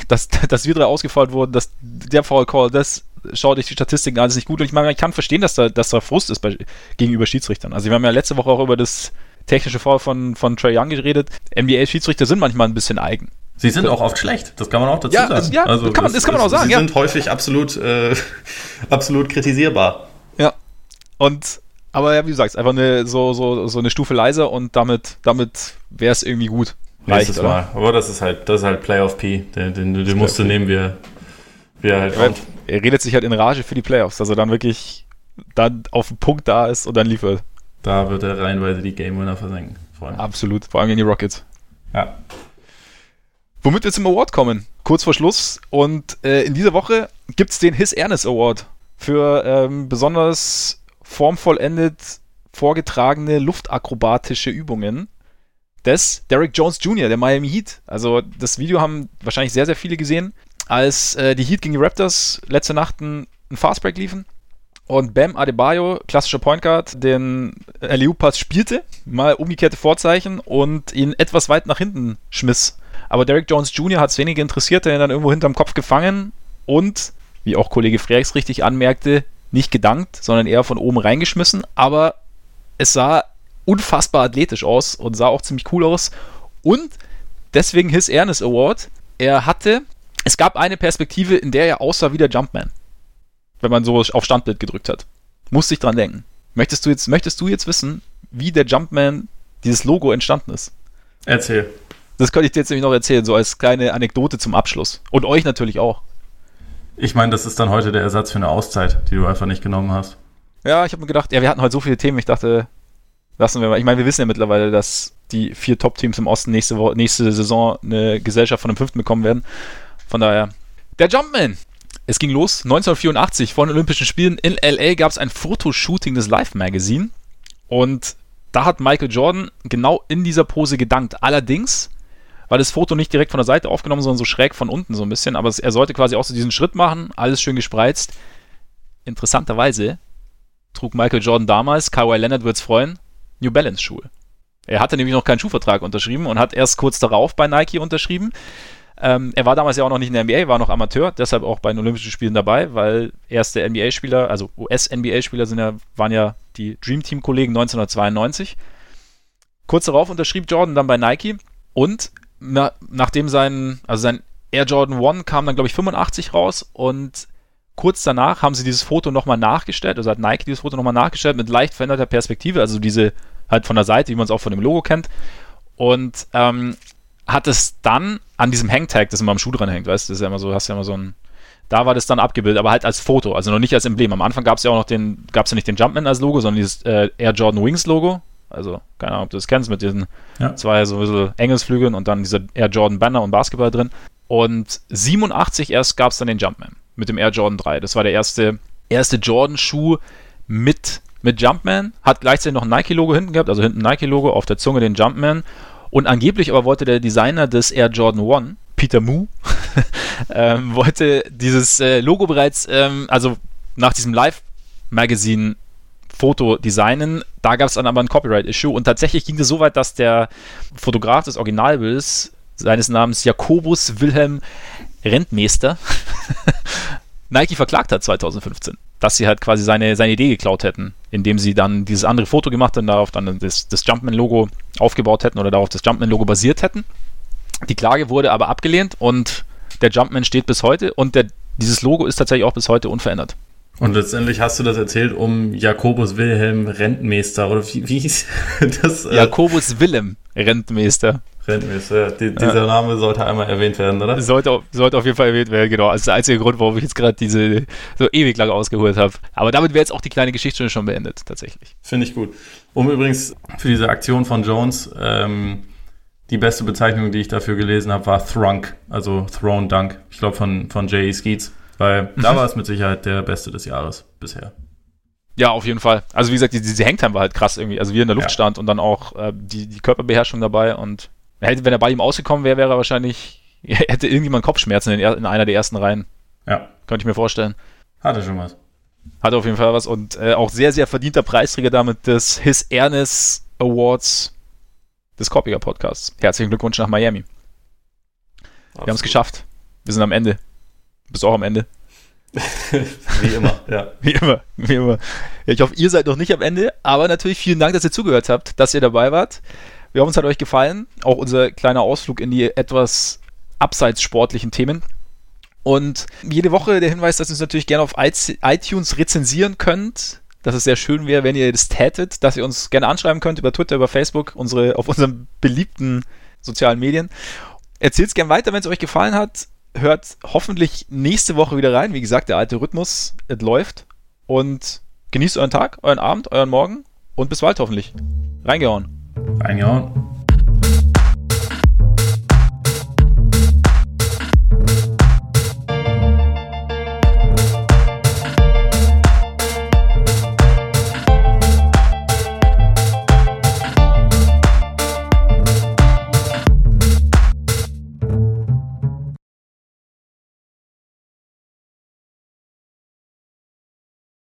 dass, dass wir drei ausgefault wurden, dass der Foul Call, das schaut euch die Statistiken an, ist nicht gut. Und ich meine, ich kann verstehen, dass da, dass da Frust ist bei, gegenüber Schiedsrichtern. Also, wir haben ja letzte Woche auch über das technische Foul von, von Trey Young geredet. NBA-Schiedsrichter sind manchmal ein bisschen eigen. Sie sind auch oft schlecht, das kann man auch dazu ja, sagen. Ja, also, kann man, das, das kann man auch sagen. Sie ja. sind häufig absolut, äh, absolut kritisierbar. Ja. Und, aber ja, wie du sagst, einfach eine, so, so, so eine Stufe leiser und damit, damit wäre es irgendwie gut. Reicht, Nächstes Mal. Aber das ist halt, das ist halt Playoff P. Den, den, den musst du nehmen, wie er, wie er halt kommt. Er redet sich halt in Rage für die Playoffs, dass er dann wirklich dann auf den Punkt da ist und dann liefert. Da wird er reihenweise die Game Winner versenken. Vor Absolut, vor allem in die Rockets. Ja. Womit wir zum Award kommen, kurz vor Schluss. Und äh, in dieser Woche gibt es den His Ernest Award für ähm, besonders formvollendet vorgetragene luftakrobatische Übungen des Derek Jones Jr., der Miami Heat. Also das Video haben wahrscheinlich sehr, sehr viele gesehen, als äh, die Heat gegen die Raptors letzte Nacht einen Fastbreak liefen und Bam Adebayo, klassischer Point Guard, den LU-Pass spielte, mal umgekehrte Vorzeichen und ihn etwas weit nach hinten schmiss. Aber Derek Jones Jr. hat es weniger interessiert, er dann irgendwo hinterm Kopf gefangen und, wie auch Kollege Frerichs richtig anmerkte, nicht gedankt, sondern eher von oben reingeschmissen. Aber es sah unfassbar athletisch aus und sah auch ziemlich cool aus. Und deswegen His Ernest Award. Er hatte, es gab eine Perspektive, in der er aussah wie der Jumpman. Wenn man so auf Standbild gedrückt hat. Musste ich dran denken. Möchtest du jetzt, möchtest du jetzt wissen, wie der Jumpman, dieses Logo entstanden ist? Erzähl. Das könnte ich dir jetzt nämlich noch erzählen, so als kleine Anekdote zum Abschluss. Und euch natürlich auch. Ich meine, das ist dann heute der Ersatz für eine Auszeit, die du einfach nicht genommen hast. Ja, ich habe mir gedacht, ja, wir hatten heute so viele Themen, ich dachte, lassen wir mal. Ich meine, wir wissen ja mittlerweile, dass die vier Top-Teams im Osten nächste, Woche, nächste Saison eine Gesellschaft von einem Fünften bekommen werden. Von daher, der Jumpman. Es ging los, 1984 vor den Olympischen Spielen in LA gab es ein Fotoshooting des Live Magazine und da hat Michael Jordan genau in dieser Pose gedankt. Allerdings war das Foto nicht direkt von der Seite aufgenommen, sondern so schräg von unten so ein bisschen. Aber er sollte quasi auch so diesen Schritt machen, alles schön gespreizt. Interessanterweise trug Michael Jordan damals, Kawhi Leonard wird es freuen, New Balance Schuhe. Er hatte nämlich noch keinen Schuhvertrag unterschrieben und hat erst kurz darauf bei Nike unterschrieben. Ähm, er war damals ja auch noch nicht in der NBA, war noch Amateur, deshalb auch bei den Olympischen Spielen dabei, weil erste NBA-Spieler, also US-NBA-Spieler sind ja, waren ja die Dream Team-Kollegen 1992. Kurz darauf unterschrieb Jordan dann bei Nike und na, nachdem sein, also sein Air Jordan 1 kam dann, glaube ich, 85 raus und kurz danach haben sie dieses Foto nochmal nachgestellt, also hat Nike dieses Foto nochmal nachgestellt mit leicht veränderter Perspektive, also diese halt von der Seite, wie man es auch von dem Logo kennt. Und ähm, hat es dann an diesem Hangtag, das immer am Schuh dran hängt, weißt du, das ist ja immer so, hast ja immer so ein, da war das dann abgebildet, aber halt als Foto, also noch nicht als Emblem. Am Anfang gab es ja auch noch den, gab es ja nicht den Jumpman als Logo, sondern dieses äh, Air Jordan Wings Logo, also, keine Ahnung, ob du das kennst, mit diesen ja. zwei so ein bisschen Engelsflügeln und dann dieser Air Jordan Banner und Basketball drin. Und 87 erst gab es dann den Jumpman mit dem Air Jordan 3. Das war der erste, erste Jordan-Schuh mit, mit Jumpman. Hat gleichzeitig noch ein Nike-Logo hinten gehabt, also hinten ein Nike-Logo, auf der Zunge den Jumpman. Und angeblich aber wollte der Designer des Air Jordan 1, Peter Moo, ähm, wollte dieses äh, Logo bereits, ähm, also nach diesem Live-Magazin Foto designen. Da gab es dann aber ein Copyright-Issue und tatsächlich ging es so weit, dass der Fotograf des Originalbildes seines Namens Jakobus Wilhelm Rentmeister Nike verklagt hat 2015, dass sie halt quasi seine, seine Idee geklaut hätten, indem sie dann dieses andere Foto gemacht und darauf dann das, das Jumpman-Logo aufgebaut hätten oder darauf das Jumpman-Logo basiert hätten. Die Klage wurde aber abgelehnt und der Jumpman steht bis heute und der, dieses Logo ist tatsächlich auch bis heute unverändert. Und letztendlich hast du das erzählt um Jakobus Wilhelm Rentmeister oder wie, wie hieß das? Äh? Jakobus Willem Rentmeister. Rentmeister, die, dieser. Name sollte einmal erwähnt werden, oder? Sollte, sollte auf jeden Fall erwähnt werden, genau. Das ist der einzige Grund, warum ich jetzt gerade diese so ewig lang ausgeholt habe. Aber damit wäre jetzt auch die kleine Geschichte schon beendet, tatsächlich. Finde ich gut. Um übrigens für diese Aktion von Jones, ähm, die beste Bezeichnung, die ich dafür gelesen habe, war Thrunk, also Throne Dunk. Ich glaube von, von J.E. Skeets. Weil da war es mit Sicherheit der beste des Jahres bisher. Ja, auf jeden Fall. Also wie gesagt, die, diese Hangtime war halt krass irgendwie. Also wie er in der Luft ja. stand und dann auch äh, die, die Körperbeherrschung dabei und hätte, wenn er bei ihm ausgekommen wäre, wäre er wahrscheinlich, hätte irgendjemand Kopfschmerzen in, in, einer der ersten Reihen. Ja. Könnte ich mir vorstellen. Hatte schon was. Hatte auf jeden Fall was und äh, auch sehr, sehr verdienter Preisträger damit des His Ernest Awards des Koppiger Podcasts. Herzlichen Glückwunsch nach Miami. Wir haben es geschafft. Wir sind am Ende. Du bist auch am Ende. wie immer, ja. Wie immer, wie immer. Ich hoffe, ihr seid noch nicht am Ende, aber natürlich vielen Dank, dass ihr zugehört habt, dass ihr dabei wart. Wir hoffen, es hat euch gefallen. Auch unser kleiner Ausflug in die etwas abseits sportlichen Themen. Und jede Woche der Hinweis, dass ihr uns natürlich gerne auf iTunes rezensieren könnt. Dass es sehr schön wäre, wenn ihr das tätet, dass ihr uns gerne anschreiben könnt über Twitter, über Facebook, unsere, auf unseren beliebten sozialen Medien. Erzählt es gerne weiter, wenn es euch gefallen hat hört hoffentlich nächste Woche wieder rein. Wie gesagt, der alte Rhythmus, es läuft. Und genießt euren Tag, euren Abend, euren Morgen und bis bald hoffentlich. Reingehauen. Reingehauen.